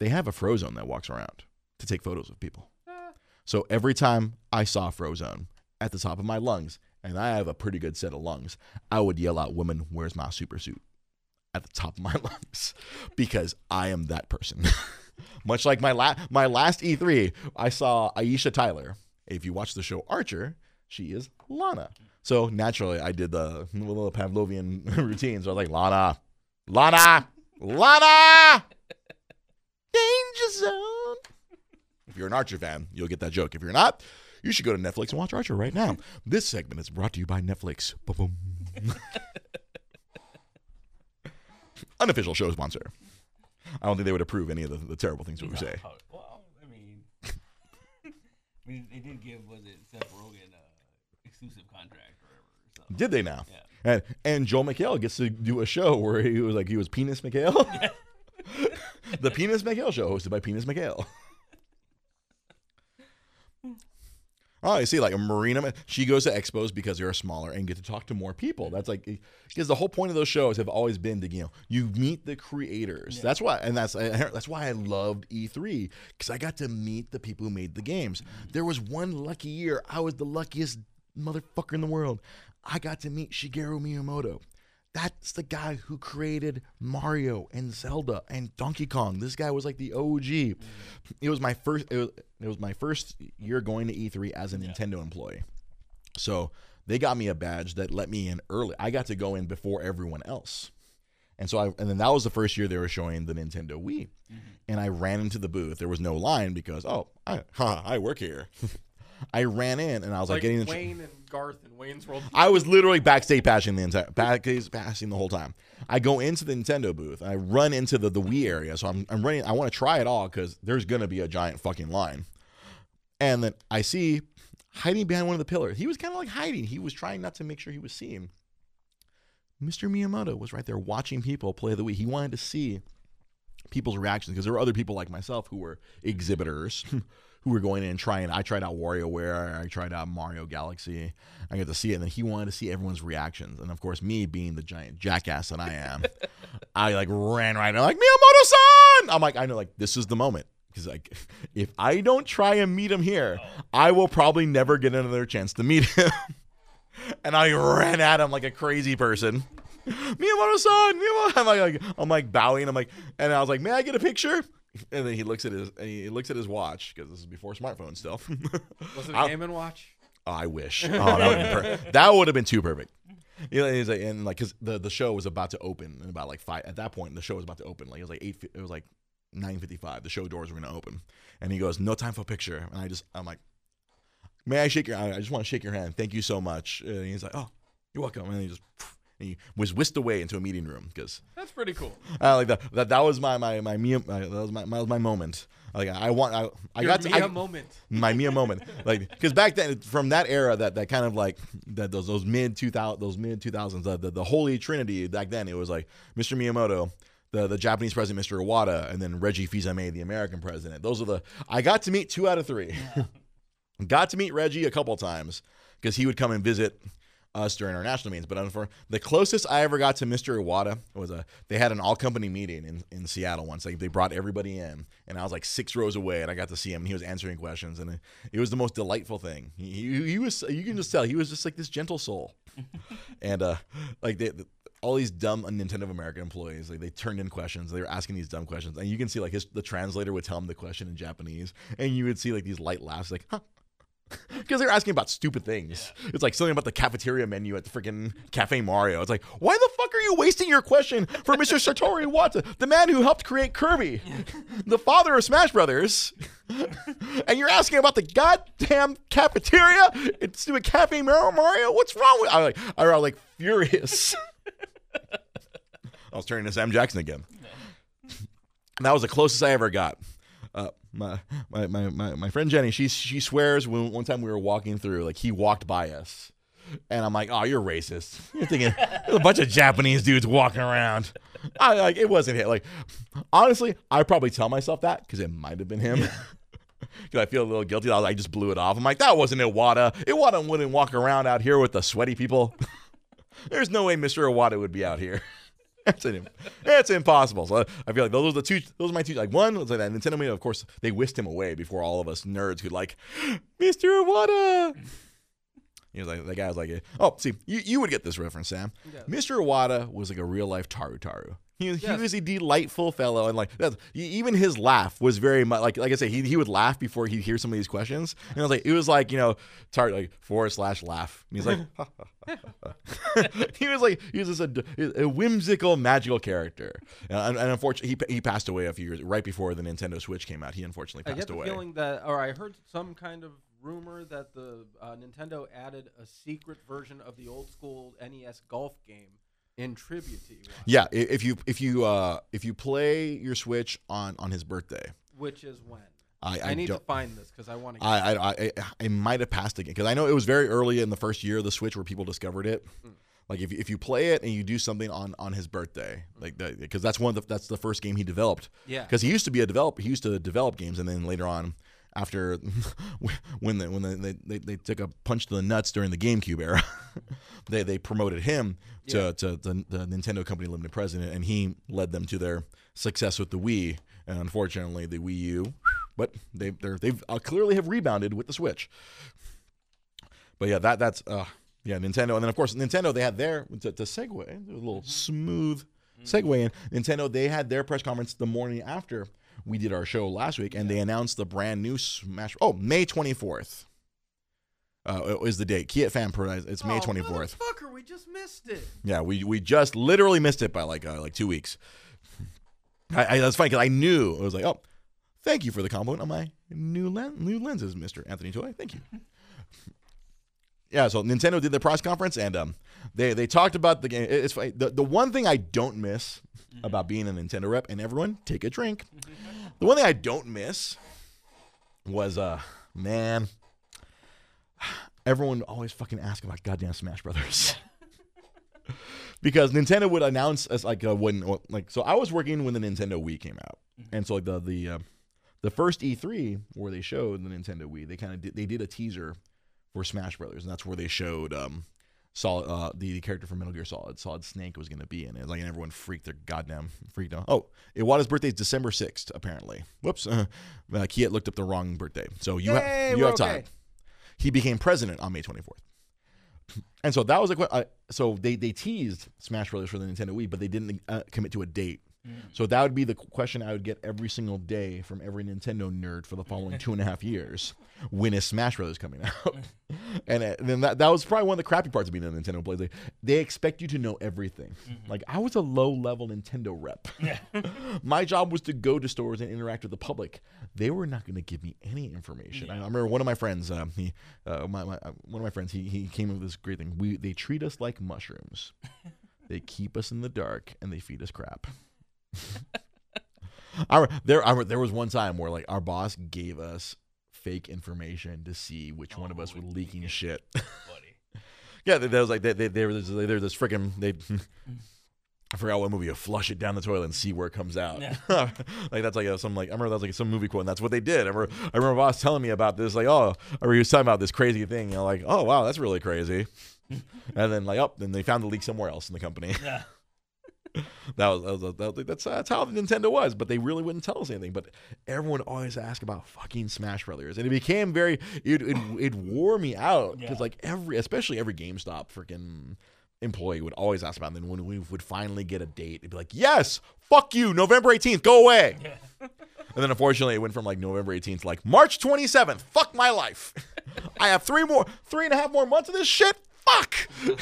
they have a Frozone that walks around to take photos of people. Ah. So every time I saw Frozone at the top of my lungs, and I have a pretty good set of lungs, I would yell out, "Woman, where's my super suit?" at the top of my [laughs] lungs because I am that person. [laughs] Much like my la- my last E3, I saw Aisha Tyler. If you watch the show Archer, she is Lana. So naturally, I did the little Pavlovian [laughs] routine. So I was like, Lana, Lana, Lana, danger zone. If you're an Archer fan, you'll get that joke. If you're not, you should go to Netflix and watch Archer right now. This segment is brought to you by Netflix. [laughs] Unofficial show sponsor. I don't think they would approve any of the, the terrible things we would say. Oh, Well, I mean, I mean, they did give was it Seth Rogen uh, exclusive contract or whatever. So. Did they now? Yeah. And, and Joel McHale gets to do a show where he was like he was Penis McHale. [laughs] [laughs] the Penis McHale show hosted by Penis McHale. Oh, you see, like a Marina, she goes to expos because they're smaller and get to talk to more people. That's like because the whole point of those shows have always been to you know you meet the creators. That's why, and that's that's why I loved E3 because I got to meet the people who made the games. Mm-hmm. There was one lucky year I was the luckiest motherfucker in the world. I got to meet Shigeru Miyamoto. That's the guy who created Mario and Zelda and Donkey Kong. This guy was like the OG. It was my first. It was, it was my first year going to E3 as a Nintendo employee. So they got me a badge that let me in early. I got to go in before everyone else. And so I and then that was the first year they were showing the Nintendo Wii. Mm-hmm. And I ran into the booth. There was no line because oh, I huh, I work here. [laughs] I ran in and I was like, Like getting the Wayne and Garth in Wayne's World. I was literally backstage passing the entire backstage passing the whole time. I go into the Nintendo booth. I run into the, the Wii area. So I'm, I'm running. I want to try it all because there's gonna be a giant fucking line. And then I see hiding behind one of the pillars. He was kind of like hiding. He was trying not to make sure he was seen. Mr. Miyamoto was right there watching people play the Wii. He wanted to see people's reactions because there were other people like myself who were exhibitors [laughs] who were going in and trying. I tried out WarioWare, I tried out Mario Galaxy. I got to see it, and then he wanted to see everyone's reactions. And of course, me being the giant jackass that I am, [laughs] I like ran right. I'm like Miyamoto-san. I'm like, I know, like this is the moment because like [laughs] if I don't try and meet him here, oh. I will probably never get another chance to meet him. [laughs] and I ran at him like a crazy person. Miyamoto-san, Miyamoto. I'm like, like, I'm like bowing. I'm like, and I was like, may I get a picture? [laughs] And then he looks at his, and he looks at his watch because this is before smartphones still. [laughs] Was it a Game and Watch? I wish. Oh, that would have been, per- [laughs] that would have been too perfect. You know, he's like, and like, cause the, the show was about to open in about like five. At that point, the show was about to open. Like it was like eight. It was like 9:55. The show doors were gonna open, and he goes, "No time for a picture." And I just, I'm like, "May I shake your? I just want to shake your hand. Thank you so much." And he's like, "Oh, you're welcome." And he just. And he was whisked away into a meeting room because That's pretty cool. I like that. That that was my my my Mia. My, that was my, my my moment. Like I want I I Your got to, Mia I, moment. [laughs] my Mia moment. Like because back then, from that era, that that kind of like that those those mid two thousand those mid two thousands, the, the the holy trinity back then. It was like Mr. Miyamoto. The, the Japanese president, Mr. Iwata, and then Reggie Fils-Aimé, the American president. Those are the I got to meet two out of three. [laughs] got to meet Reggie a couple times because he would come and visit us during our national meetings. But for the closest I ever got to Mr. Iwata was a they had an all company meeting in, in Seattle once. Like they brought everybody in, and I was like six rows away, and I got to see him. and He was answering questions, and it, it was the most delightful thing. He, he, he was you can just tell he was just like this gentle soul, [laughs] and uh like they. all these dumb Nintendo of America employees, like they turned in questions. They were asking these dumb questions, and you can see like his the translator would tell him the question in Japanese, and you would see like these light laughs, like, huh, [laughs] because they're asking about stupid things. It's like something about the cafeteria menu at the freaking Cafe Mario. It's like, why the fuck are you wasting your question for Mr. [laughs] Satoru Iwata, the man who helped create Kirby, the father of Smash Brothers, [laughs] and you're asking about the goddamn cafeteria? It's stupid Cafe Mario. What's wrong with? I like, I was like furious. I was turning to Sam Jackson again. And that was the closest I ever got. Uh, my, my, my, my, my friend Jenny, she, she swears when one time we were walking through, like he walked by us. And I'm like, oh, you're racist. [laughs] You're thinking there's a bunch of Japanese dudes walking around. I like it wasn't him. Like, honestly, I probably tell myself that because it might have been him. Because [laughs] I feel a little guilty. I, was, I just blew it off. I'm like, that wasn't Iwata. Iwata wouldn't walk around out here with the sweaty people. [laughs] There's no way Mr. Iwata would be out here. [laughs] That's an, impossible. So I feel like those are the two. Those are my two. Like one was like that Nintendo. Of course, they whisked him away before all of us nerds could like, [gasps] Mr. Iwata. He was like, the guy was like, oh, see, you, you would get this reference, Sam. Yeah. Mr. Iwata was like a real life Taru Taru. He, he was a delightful fellow, and like that's, even his laugh was very much like like I say, he, he would laugh before he'd hear some of these questions, and I was like, it was like you know, tar like forward slash laugh. And he's like, [laughs] [laughs] he was like he was just a, a whimsical, magical character, and, and unfortunately, he he passed away a few years right before the Nintendo Switch came out. He unfortunately passed I get the away. feeling that, or I heard some kind of rumor that the uh, Nintendo added a secret version of the old school NES golf game in tribute to Iwata, Yeah, i- if you if you uh if you play your Switch on on his birthday, which is when. I I, need to don't. find this because I want to. I, I I I might have passed again because I know it was very early in the first year of the Switch where people discovered it. Hmm. Like if you, if you play it and you do something on on his birthday, like because that's one of the that's the first game he developed. Yeah. Because he used to be a developer, he used to develop games, and then later on, after [laughs] when the, when the, they, they they took a punch to the nuts during the GameCube era, [laughs] they they promoted him to Yeah. to the, the Nintendo Company Limited President, and he led them to their success with the Wii, and unfortunately the Wii U, but they they're, they've uh, clearly have rebounded with the Switch. But yeah, that that's uh yeah Nintendo, and then of course Nintendo they had their to, to segue a little smooth segue in. Nintendo they had their press conference the morning after we did our show last week, and they announced the brand new Smash. Oh, May twenty fourth. Uh, is the date? Kiat Fan Paradise. It's May Oh, twenty fourth. Motherfucker, we just missed it. Yeah, we we just literally missed it by like uh, like two weeks. I, I that's funny because I knew it was like, oh, thank you for the compliment on my new len- new lenses, Mister Anthony Toy. Thank you. [laughs] yeah, so Nintendo did their press conference and um, they they talked about the game. It's funny. the the one thing I don't miss about being a Nintendo rep and everyone take a drink. The one thing I don't miss was uh man. Everyone always fucking ask about goddamn Smash Brothers. [laughs] because Nintendo would announce as like uh, when like so I was working when the Nintendo Wii came out, and so like the the uh, the first E3 where they showed the Nintendo Wii, they kind of did, they did a teaser for Smash Brothers, and that's where they showed um solid uh, the character from Metal Gear Solid, Solid Snake was going to be in it. Like and everyone freaked their goddamn freaked out. Oh, Iwata's birthday is December sixth, apparently. Whoops, uh, uh, Kiet looked up the wrong birthday. So you Yay, have you have time. okay. He became president on May twenty fourth. And so that was a uh, so they they teased Smash Brothers for the Nintendo Wii, but they didn't uh, commit to a date. So that would be the question I would get every single day from every Nintendo nerd for the following two and a half years. When is Smash Brothers coming [laughs] out? and uh, then that, that was probably one of the crappy parts of being a Nintendo player. They, they expect you to know everything. Like I was a low level Nintendo rep. [laughs] Yeah. [laughs] My job was to go to stores and interact with the public. They were not going to give me any information. I remember one of my friends, um, he, uh, my, my, uh, one of my friends, he, he came up with this great thing. We they treat us like mushrooms. they keep us in the dark and they feed us crap. [laughs] I, there, I, there was one time where like our boss gave us fake information to see which one of Oh, us were we- we leaking shit. [laughs] Yeah, there there was like they, they, there was there's this freaking they. [laughs] I forgot what movie. You flush it down the toilet and see where it comes out. Yeah. like that's like a, some like I remember that was like some movie quote. And that's what they did. I remember I remember boss telling me about this. Like oh, or he was talking about this crazy thing. You know, like oh wow, that's really crazy. and then like oh, then they found the leak somewhere else in the company. Yeah. [laughs] that was, that was, that was that's that's how the Nintendo was. But they really wouldn't tell us anything. But everyone always asked about fucking Smash Brothers, and it became very it it, it wore me out because Yeah. like every especially every GameStop freaking employee would always ask about. It. And then when we would finally get a date, it'd be like, "Yes, fuck you, November eighteenth, go away." Yeah. And then unfortunately, it went from like November eighteenth to like March twenty seventh. Fuck my life. [laughs] I have three more, three and a half more months of this shit. Fuck. [laughs]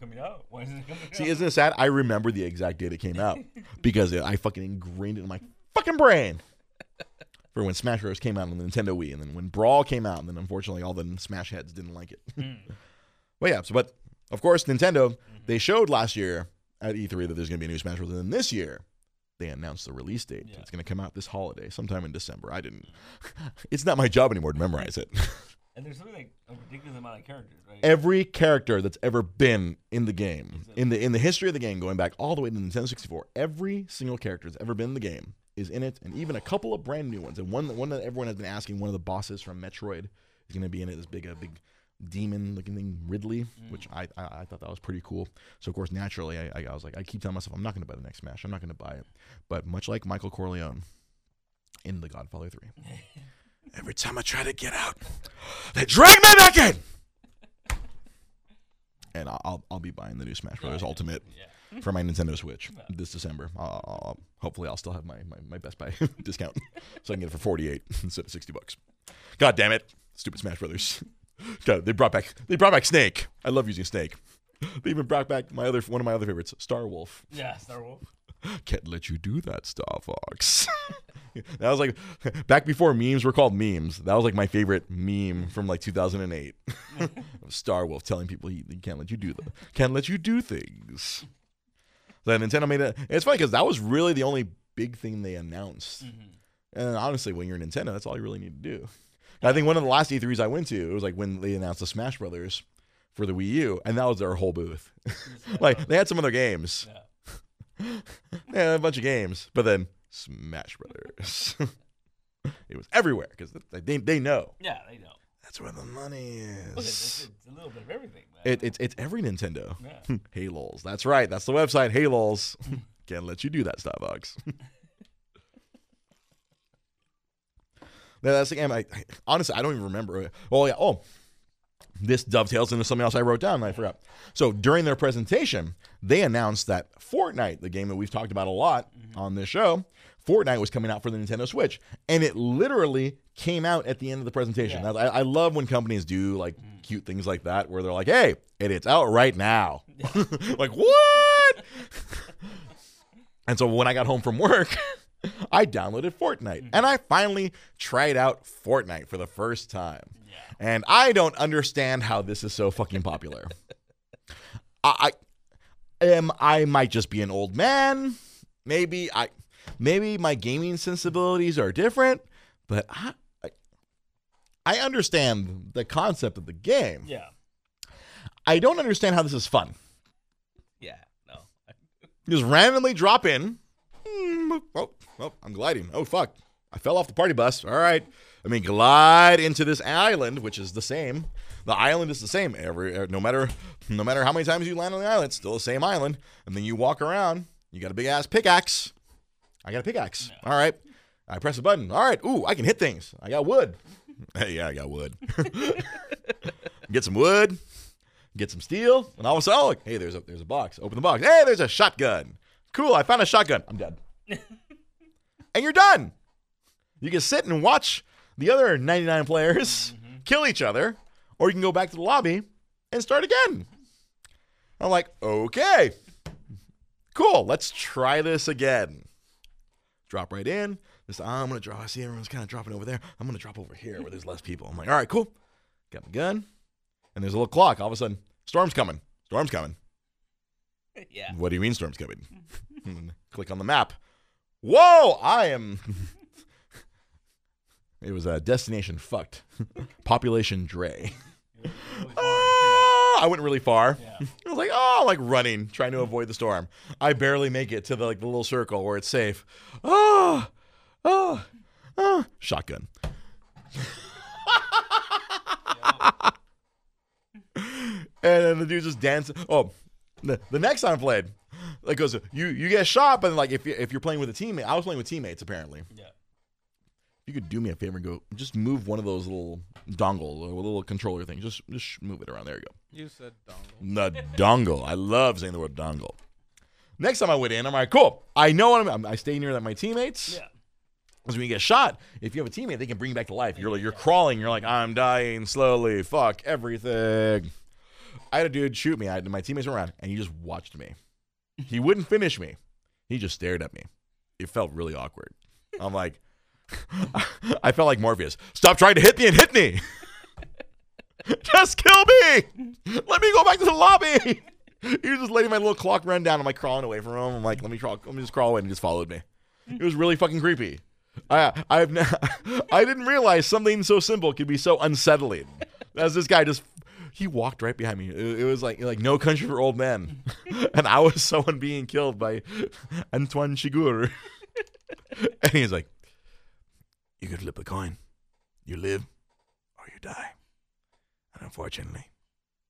Why isn't it coming out? [laughs] Why isn't it coming See, isn't it sad? I remember the exact date it came out [laughs] because I fucking ingrained it in my fucking brain. For when Smash Bros. came out on the Nintendo Wii, and then when Brawl came out, and then unfortunately all the Smash heads didn't like it. Hmm. [laughs] well, yeah. So, but of course, Nintendo mm-hmm. they showed last year at E3 that there's going to be a new Smash Bros. And then this year they announced the release date. Yeah. It's going to come out this holiday, sometime in December. I didn't. It's not my job anymore to memorize it. And there's something like a ridiculous amount of characters, right? every character that's ever been in the game in the in the history of the game going back all the way to Nintendo 64 every single character that's ever been in the game is in it and even a couple of brand new ones. And one that one that everyone has been asking one of the bosses from Metroid is going to be in it this big a big demon looking thing Ridley mm. which I, I I thought that was pretty cool. So of course naturally I, I, I was like I keep telling myself I'm not going to buy the next Smash. I'm not going to buy it. But much like Michael Corleone in The Godfather 3 [laughs] every time I try to get out they drag me back in [laughs] and I'll I'll, I'll be buying the new Smash Brothers Yeah. Ultimate Yeah. for my Nintendo Switch this December. I'll, I'll, hopefully, I'll still have my, my, my Best Buy [laughs] discount, [laughs] so I can get it for forty eight instead of sixty bucks. God damn it, stupid Smash Brothers! God, they brought back they brought back Snake. I love using Snake. They even brought back my other one of my other favorites, Star Wolf. Yeah, Star Wolf. [laughs] Can't let you do that, Star Fox. [laughs] that was like back before memes were called memes. That was like my favorite meme from like 2008. [laughs] Star Wolf telling people he, he can't let you do that. Can't let you do things. So Nintendo made it. It's funny because that was really the only big thing they announced. Mm-hmm. And honestly, when you're Nintendo, that's all you really need to do. I think one of the last E3s I went to, it was like when they announced the Smash Brothers for the Wii U, and that was their whole booth. Uh, like they had some other games. Yeah. [laughs] Had a bunch of games, but then Smash Brothers. [laughs] it was everywhere because they, they know Yeah, they know. that's where the money is. Look, it's, it's a little bit of everything, man. It, it's it's every Nintendo. yeah. [laughs] Halos. That's right. That's the website. Halos. Can't let you do that, Starbucks. That's the game. I, I honestly I don't even remember. Oh yeah. Oh, this dovetails into something else I wrote down and I forgot. So during their presentation, they announced that Fortnite, the game that we've talked about a lot on this show, Fortnite was coming out for the Nintendo Switch, and it literally came out at the end of the presentation. Yeah. I, I love when companies do like cute things like that, where they're like, "Hey, and it's out right now." [laughs] like what? [laughs] and so when I got home from work. [laughs] I downloaded Fortnite mm-hmm. and I finally tried out Fortnite for the first time. Yeah. And I don't understand how this is so fucking popular. [laughs] I, I am I might just be an old man. Maybe I maybe my gaming sensibilities are different, but I I, I understand the concept of the game. Yeah. I don't understand how this is fun. Yeah. No. [laughs] Just randomly drop in. Hmm, Oh, oh, I'm gliding. Oh fuck. I fell off the party bus. All right. I mean, glide into this island, which is the same. The island is the same every uh, no matter no matter how many times you land on the island, it's still the same island. And then you walk around. You got a big ass pickaxe. I got a pickaxe. All right. I press a button. All right. Ooh, I can hit things. I got wood. [laughs] Hey, yeah, I got wood. [laughs] get some wood. Get some steel. And all of a sudden, oh, look, hey, there's a there's a box. Open the box. Hey, there's a shotgun. Cool. I found a shotgun. I'm dead. [laughs] and you're done. You can sit and watch the other 99 players mm-hmm. kill each other, or you can go back to the lobby and start again. I'm like, okay, cool. Let's try this again. Drop right in. This, ah, I'm gonna drop. I see everyone's kind of dropping over there. I'm gonna drop over here where there's less people. I'm like, all right, cool. Got my gun, and there's a little clock. All of a sudden, storm's coming. Storm's coming. [laughs] yeah. What do you mean storm's coming? [laughs] Click on the map. Whoa, I am. It was a destination fucked. [laughs] Population Dre. [laughs] Oh, ah, I went really far. yeah. [laughs] I was like, oh, like running, trying to avoid the storm. I barely make it to the like the little circle where it's safe. Oh, oh, oh. Shotgun. and then the dude just dancing. Oh, the, the next time I played, like goes, you you get shot, but like if you, if you're playing with a teammate, I was playing with teammates apparently. Yeah. You could do me a favor and go, just move one of those little dongle, or little controller things. Just just move it around. There you go. You said dongle. The dongle. I love saying the word dongle. Next time I went in, I'm like, cool. I know what I'm. I stay near that my teammates. Yeah. Because when you get shot, if you have a teammate, they can bring you back to life. You're like, you're crawling. You're like, I'm dying slowly. Fuck everything. I had a dude shoot me. I, had my teammates were around, and he just watched me. He wouldn't finish me. He just stared at me. It felt really awkward. I'm like, [laughs] I felt like Morpheus. Stop trying to hit me and hit me. [laughs] just kill me. Let me go back to the lobby. [laughs] He was just letting my little clock run down. I'm like crawling away from him. I'm like, let me crawl. Let me just crawl away, and he just followed me. It was really fucking creepy. I I've ne- I didn't realize something so simple could be so unsettling. As this guy just he walked right behind me. It, it was like like no country for old men, and I was someone being killed by Antoine Chigurh. and he's like, "You could flip a coin. You live, or you die. And unfortunately,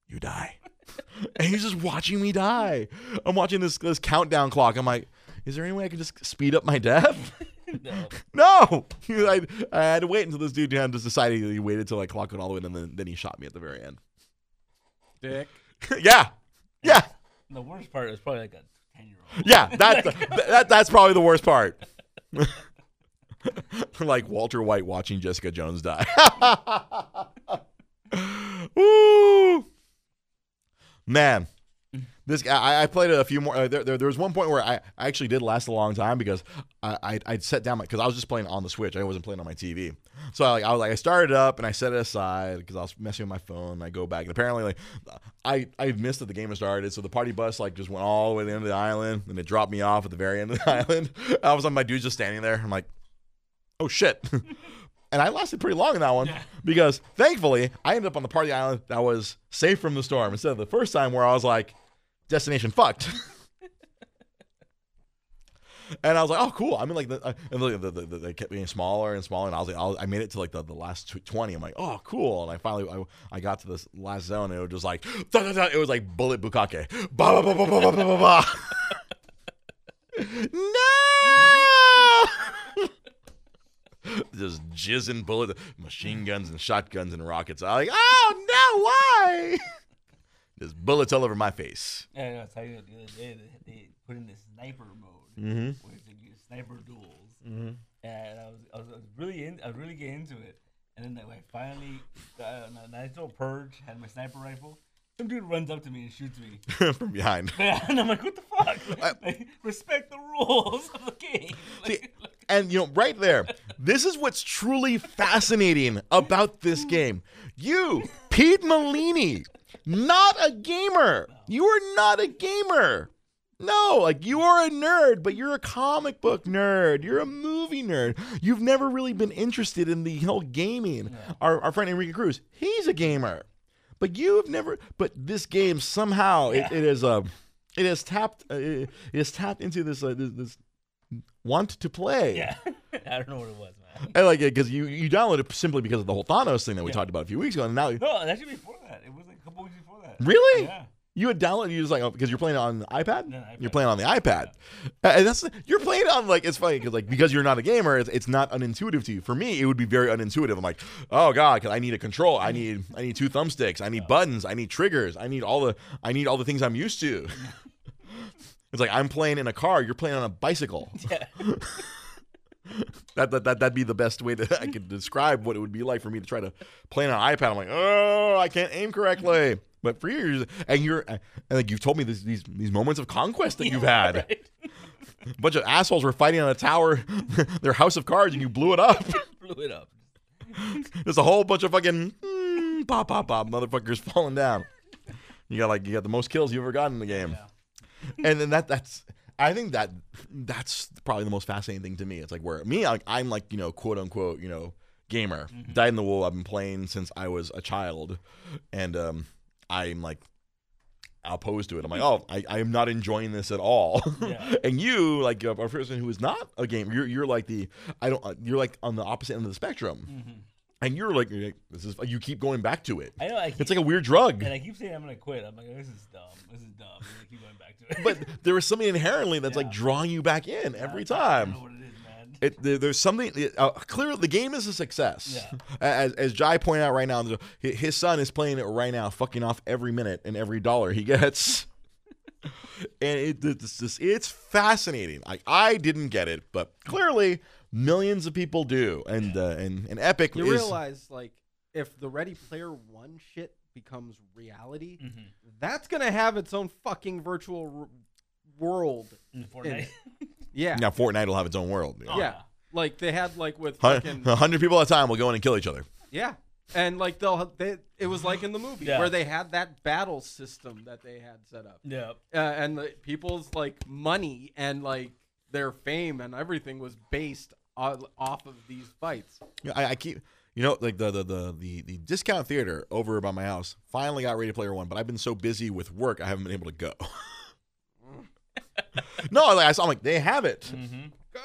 you die." [laughs] and he's just watching me die. I'm watching this this countdown clock. I'm like, is there any way I could just speed up my death? [laughs] No. no. [laughs] I, I had to wait until this dude had just decided he waited till I clocked it all the way, and then then he shot me at the very end. Dick. yeah, yeah, The worst part is probably like a ten year old. yeah. That's that, that's probably the worst part. [laughs] like Walter White watching Jessica Jones die. [laughs] Woo! Man, this guy, I, I played it a few more. Uh, there, there, there was one point where I, I actually did last a long time because I, I I'd set down my because I was just playing on the Switch. I wasn't playing on my TV. So I, like, I was like, I started up and I set it aside because I was messing with my phone. And I go back and apparently like I I missed that the game had started. So the party bus like just went all the way to the end of the island and it dropped me off at the very end of the [laughs] island. I was on my dude's just standing there. I'm like, oh shit. [laughs] And I lasted pretty long in that one Yeah. because thankfully I ended up on the party island that was safe from the storm instead of the first time where I was like, destination fucked. [laughs] and I was like, oh, cool. I mean, like the, uh, and the, the, the, the, they kept getting smaller and smaller. And I was like, I, was, I made it to like the, the last tw- 20. I'm like, oh, cool. And I finally, I, I got to this last zone and it was just like, [gasps] da, da, da, it was like bullet bukake. Ba, ba, ba, ba, ba, ba, ba, ba, ba. [laughs] no! [laughs] Just jizzing bullets, machine guns and shotguns and rockets. I'm like, oh no, why? There's [laughs] bullets all over my face. Yeah, I tell you the other day they, they put in this sniper mode Mm-hmm. where they do sniper duels, Mm-hmm. and I was, I was I was really in I was really getting into it, and then like finally, uh, nice little purge had my sniper rifle. Some dude runs up to me and shoots me, [laughs] From behind. and I'm like, "What the fuck? Like, like, respect the rules of the game." See, Like, like, and you know, right there, this is what's truly fascinating about this game. You, Pete Molini, not a gamer. You are not a gamer. No, like you are a nerd, but you're a comic book nerd. You're a movie nerd. You've never really been interested in the whole gaming. Our, our friend Enrique Cruz, he's a gamer, but you've never. But this game somehow it, it is a, it has tapped, uh, it has tapped into this uh, this, this want to play. yeah, [laughs] I don't know what it was, man. I like it because you you downloaded it simply because of the whole Thanos thing that we Yeah. talk about a few weeks ago, and now No, actually before that, it was like a couple weeks before that. really Yeah. you had downloaded you was like oh, because you're playing on the iPad. No, You're playing on the iPad, and that's you're playing on like it's funny because like because you're not a gamer, it's, it's not unintuitive to you. For me, it would be very unintuitive. I'm like, oh god, 'cause I need a control, I need I need two thumbsticks, I need buttons, I need triggers, I need all the I need all the things I'm used to. [laughs] It's like I'm playing in a car, you're playing on a bicycle. [laughs] Yeah. [laughs] That, that, that, that'd be the best way that I could describe what it would be like for me to try to play on an iPad. I'm like, oh, I can't aim correctly. But for you, and you're, and like you've told me this, these these moments of conquest that you've had. Right? [laughs] A bunch of assholes were fighting on a tower, their house of cards, and you blew it up. Blew it up. There's a whole bunch of fucking mm, pop, pop, pop motherfuckers falling down. You got like you got the most kills you've ever gotten in the game, Yeah. [laughs] and then that that's I think that that's probably the most fascinating thing to me. It's like where me I, I'm like you know quote unquote you know gamer died in the wool. I've been playing since I was a child, and um I'm like opposed to it. I'm like, oh, I, I am not enjoying this at all. Yeah. [laughs] and you, like a person who is not a gamer, you're you're like the I don't you're like on the opposite end of the spectrum, Mhm. And you're like, you're like, this is you keep going back to it. I know. I keep, It's like a weird drug. and I keep saying I'm gonna quit. I'm like, this is dumb. This is dumb. And I keep going back to it. but there is something inherently that's like drawing you back in every I time. don't know what it is, man. It, there, there's something uh, clearly the game is a success. Yeah. As as Jai pointed out right now, there's a- hi- his son is playing it right now, fucking off every minute and every dollar he gets. [laughs] and it, it's just, it's fascinating. Like I didn't get it, but clearly millions of people do. And uh, and and Epic You is realize, like, if the Ready Player One shit becomes reality, Mhm. that's gonna have its own fucking virtual r- world. In Fortnite. [laughs] Yeah, now Fortnite will have its own world. Oh, yeah. Like they had like with fucking [laughs] A hundred people at a time will go in and kill each other. yeah, and like they'll they it was like in the movie Yeah. where they had that battle system that they had set up, Yeah. uh, and the people's like money and like their fame and everything was based on, off of these fights. Yeah, I, I keep you know like the, the the the the discount theater over by my house finally got Ready Player One, but I've been so busy with work I haven't been able to go. [laughs] no, like I saw, I'm like they have it. Mm-hmm. Go.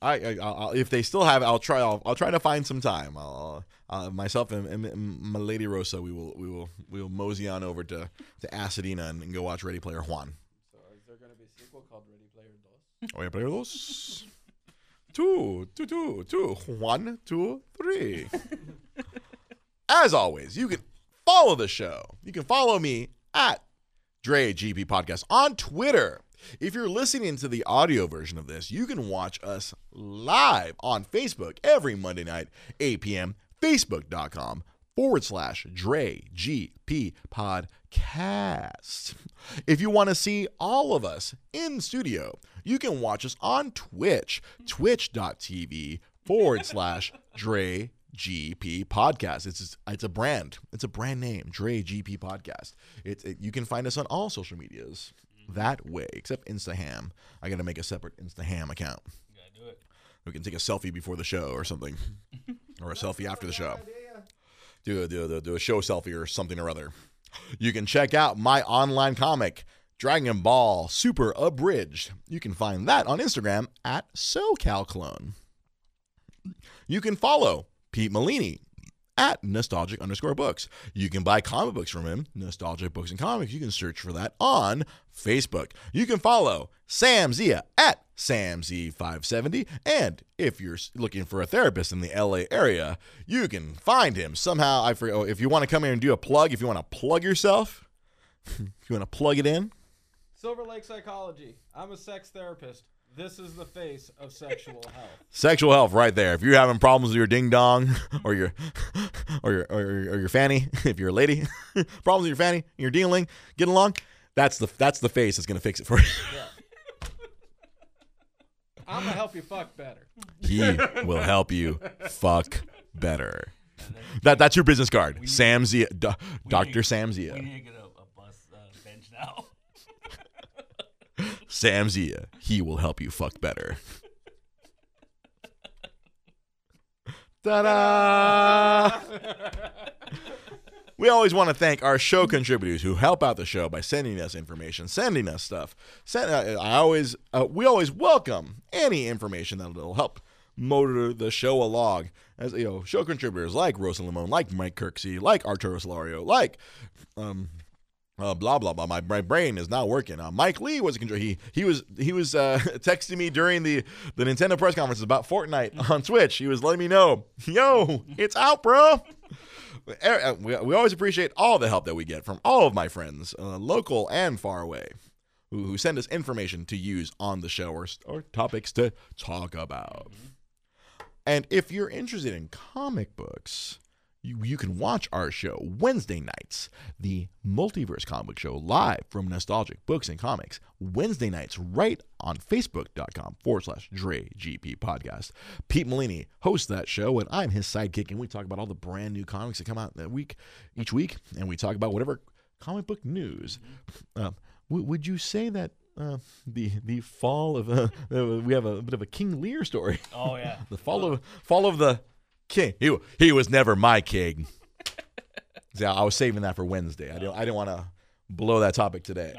I, I I'll, if they still have it, I'll try. I'll, I'll try to find some time. I'll uh, myself and, and, and my lady Rosa, we will we will we will mosey on over to to Asadena and, and go watch Ready Player One. So is there gonna be a sequel called Ready Player Dos? Ready Player Dos. Two, two, two, two. One, two, three. [laughs] As always, you can follow the show. You can follow me at Dre GP Podcast on Twitter. If you're listening to the audio version of this, you can watch us live on Facebook every Monday night, 8 p.m. Facebook.com forward slash Dre GP Podcast. If you want to see all of us in studio, you can watch us on Twitch, twitch.tv forward [laughs] slash Dre GP Podcast. It's it's a brand. It's a brand name, Dre GP Podcast. It's it, you can find us on all social medias that way, except Instaham. I got to make a separate Instaham account. Do it. We can take a selfie before the show or something, or a selfie after the show. Do a, do, a, do a show selfie or something or other. You can check out my online comic, Dragon Ball Super Abridged. You can find that on Instagram at SoCalClone. You can follow Pete Molini at nostalgic underscore books. You can buy comic books from him, Nostalgic Books and Comics. You can search for that on Facebook. You can follow Sam Zia at SamZ570. And if you're looking for a therapist in the LA area, you can find him somehow. I forget. oh, If you want to come here and do a plug, if you want to plug yourself, [laughs] if you want to plug it in, Silver Lake Psychology. I'm a sex therapist. This is the face of sexual [laughs] health. sexual health right there. If you're having problems with your ding dong [laughs] or your [laughs] or your or your, or your fanny, if you're a lady, problems with your fanny, and your dingling, get along. That's the that's the face that's gonna fix it for you. Yeah. I'm gonna help you fuck better. He will help you fuck better. That that's your business card, Sam Zia, Do- Doctor Sam We need to get a, a bus uh, bench now. Sam Zia. He will help you fuck better. Ta-da! We always want to thank our show contributors who help out the show by sending us information, sending us stuff. Send, uh, I always, uh, we always welcome any information that'll help motor the show along. As you know, show contributors like Rosa Limon, like Mike Kirksey, like Arturo Solario, like um, uh, blah blah blah. My, my brain is not working. Uh, Mike Lee was control. He he was he was uh, [laughs] texting me during the the Nintendo press conference about Fortnite on Twitch. He was letting me know, yo, it's out, bro. [laughs] Uh, We, we always appreciate all the help that we get from all of my friends, uh, local and far away. who, who send us information to use on the show or, or topics to talk about. And if you're interested in comic books, you, you can watch our show Wednesday nights, the Multiverse Comic Show, live from Nostalgic Books and Comics, Wednesday nights, right on Facebook.com forward slash Dre GP Podcast. Pete Molini hosts that show, and I'm his sidekick, and we talk about all the brand new comics that come out that week, each week, and we talk about whatever comic book news. Uh, w- would you say that uh, the the fall of uh, [laughs] we have a bit of a King Lear story? Oh yeah. [laughs] The fall of fall of the king. He he was never my king. [laughs] See, I was saving that for Wednesday. I didn't I didn't want to blow that topic today.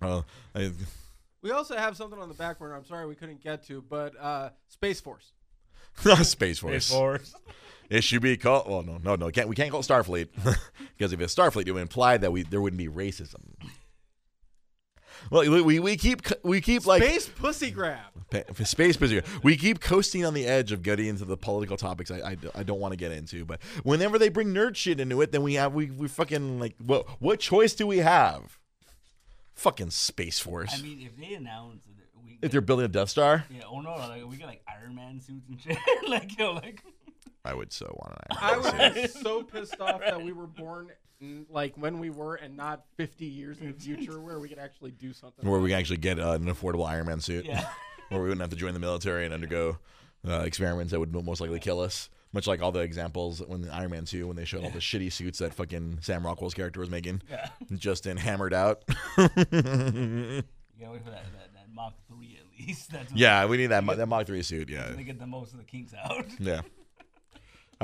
Oh, okay. Uh, I- We also have something on the back burner. I'm sorry we couldn't get to, but uh, Space Force. [laughs] Space Force. Space Force. [laughs] It should be called. Well, no, no, no. Can't we can't call it Starfleet because if it's Starfleet, it would imply that we there wouldn't be racism. Well, we, we, we keep we keep like Space Pussy Grab. Pa- Space Busier. We keep coasting on the edge of getting into the political topics I, I, I don't want to get into, but whenever they bring nerd shit into it, then we have we we fucking like what what choice do we have? Fucking Space Force. I mean, if they announce that we, if they're building a Death Star, yeah, oh no, like we got like Iron Man suits and shit, [laughs] like yo, like I would so want an Iron Man I was suit. so pissed off that we were born like when we were and not 50 years in the future where we could actually do something. where we can actually get uh, an affordable Iron Man suit, yeah, [laughs] where we wouldn't have to join the military and undergo uh, experiments that would most likely kill us. Much like all the examples when the Iron Man 2, when they showed all the shitty suits that fucking Sam Rockwell's character was making, yeah. [laughs] just in hammered out. You gotta wait for that, that, that Mach three at least. [laughs] That's Yeah, we need that Mo- that Mach three suit. Yeah, they get the most of the kinks out. yeah.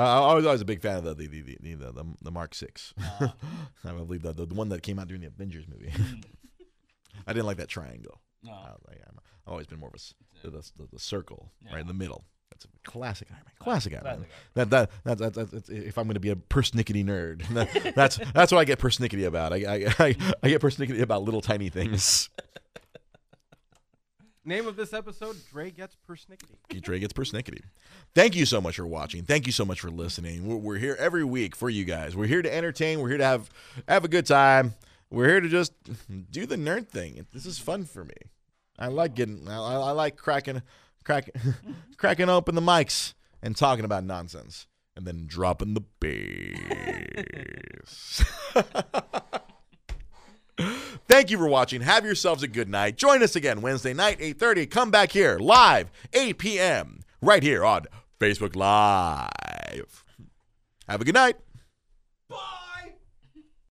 I was always a big fan of the the the the, the, the, Mark Six. Ah. [laughs] I believe the, the the one that came out during the Avengers movie. Hmm. [laughs] I didn't like that triangle. No. I, was like, I'm, I've always been more of a the, the, the, circle Yeah. right in the middle. That's a classic Iron Man. Classic Iron Man. Classic That that that, that, that, that's- if I'm going to be a persnickety nerd, [laughs] that, that's that's what I get persnickety about. I, I I I get persnickety about little tiny things. Name of this episode: Dre gets persnickety. [laughs] Dre gets persnickety. Thank you so much for watching. Thank you so much for listening. We're, we're here every week for you guys. We're here to entertain. We're here to have have a good time. We're here to just do the nerd thing. This is fun for me. I like getting. I, I like cracking, cracking, [laughs] cracking open the mics and talking about nonsense, and then dropping the bass. [laughs] Thank you for watching. Have yourselves a good night. Join us again Wednesday night, 8.30. Come back here live, 8 p.m. right here on Facebook Live. Have a good night. Bye.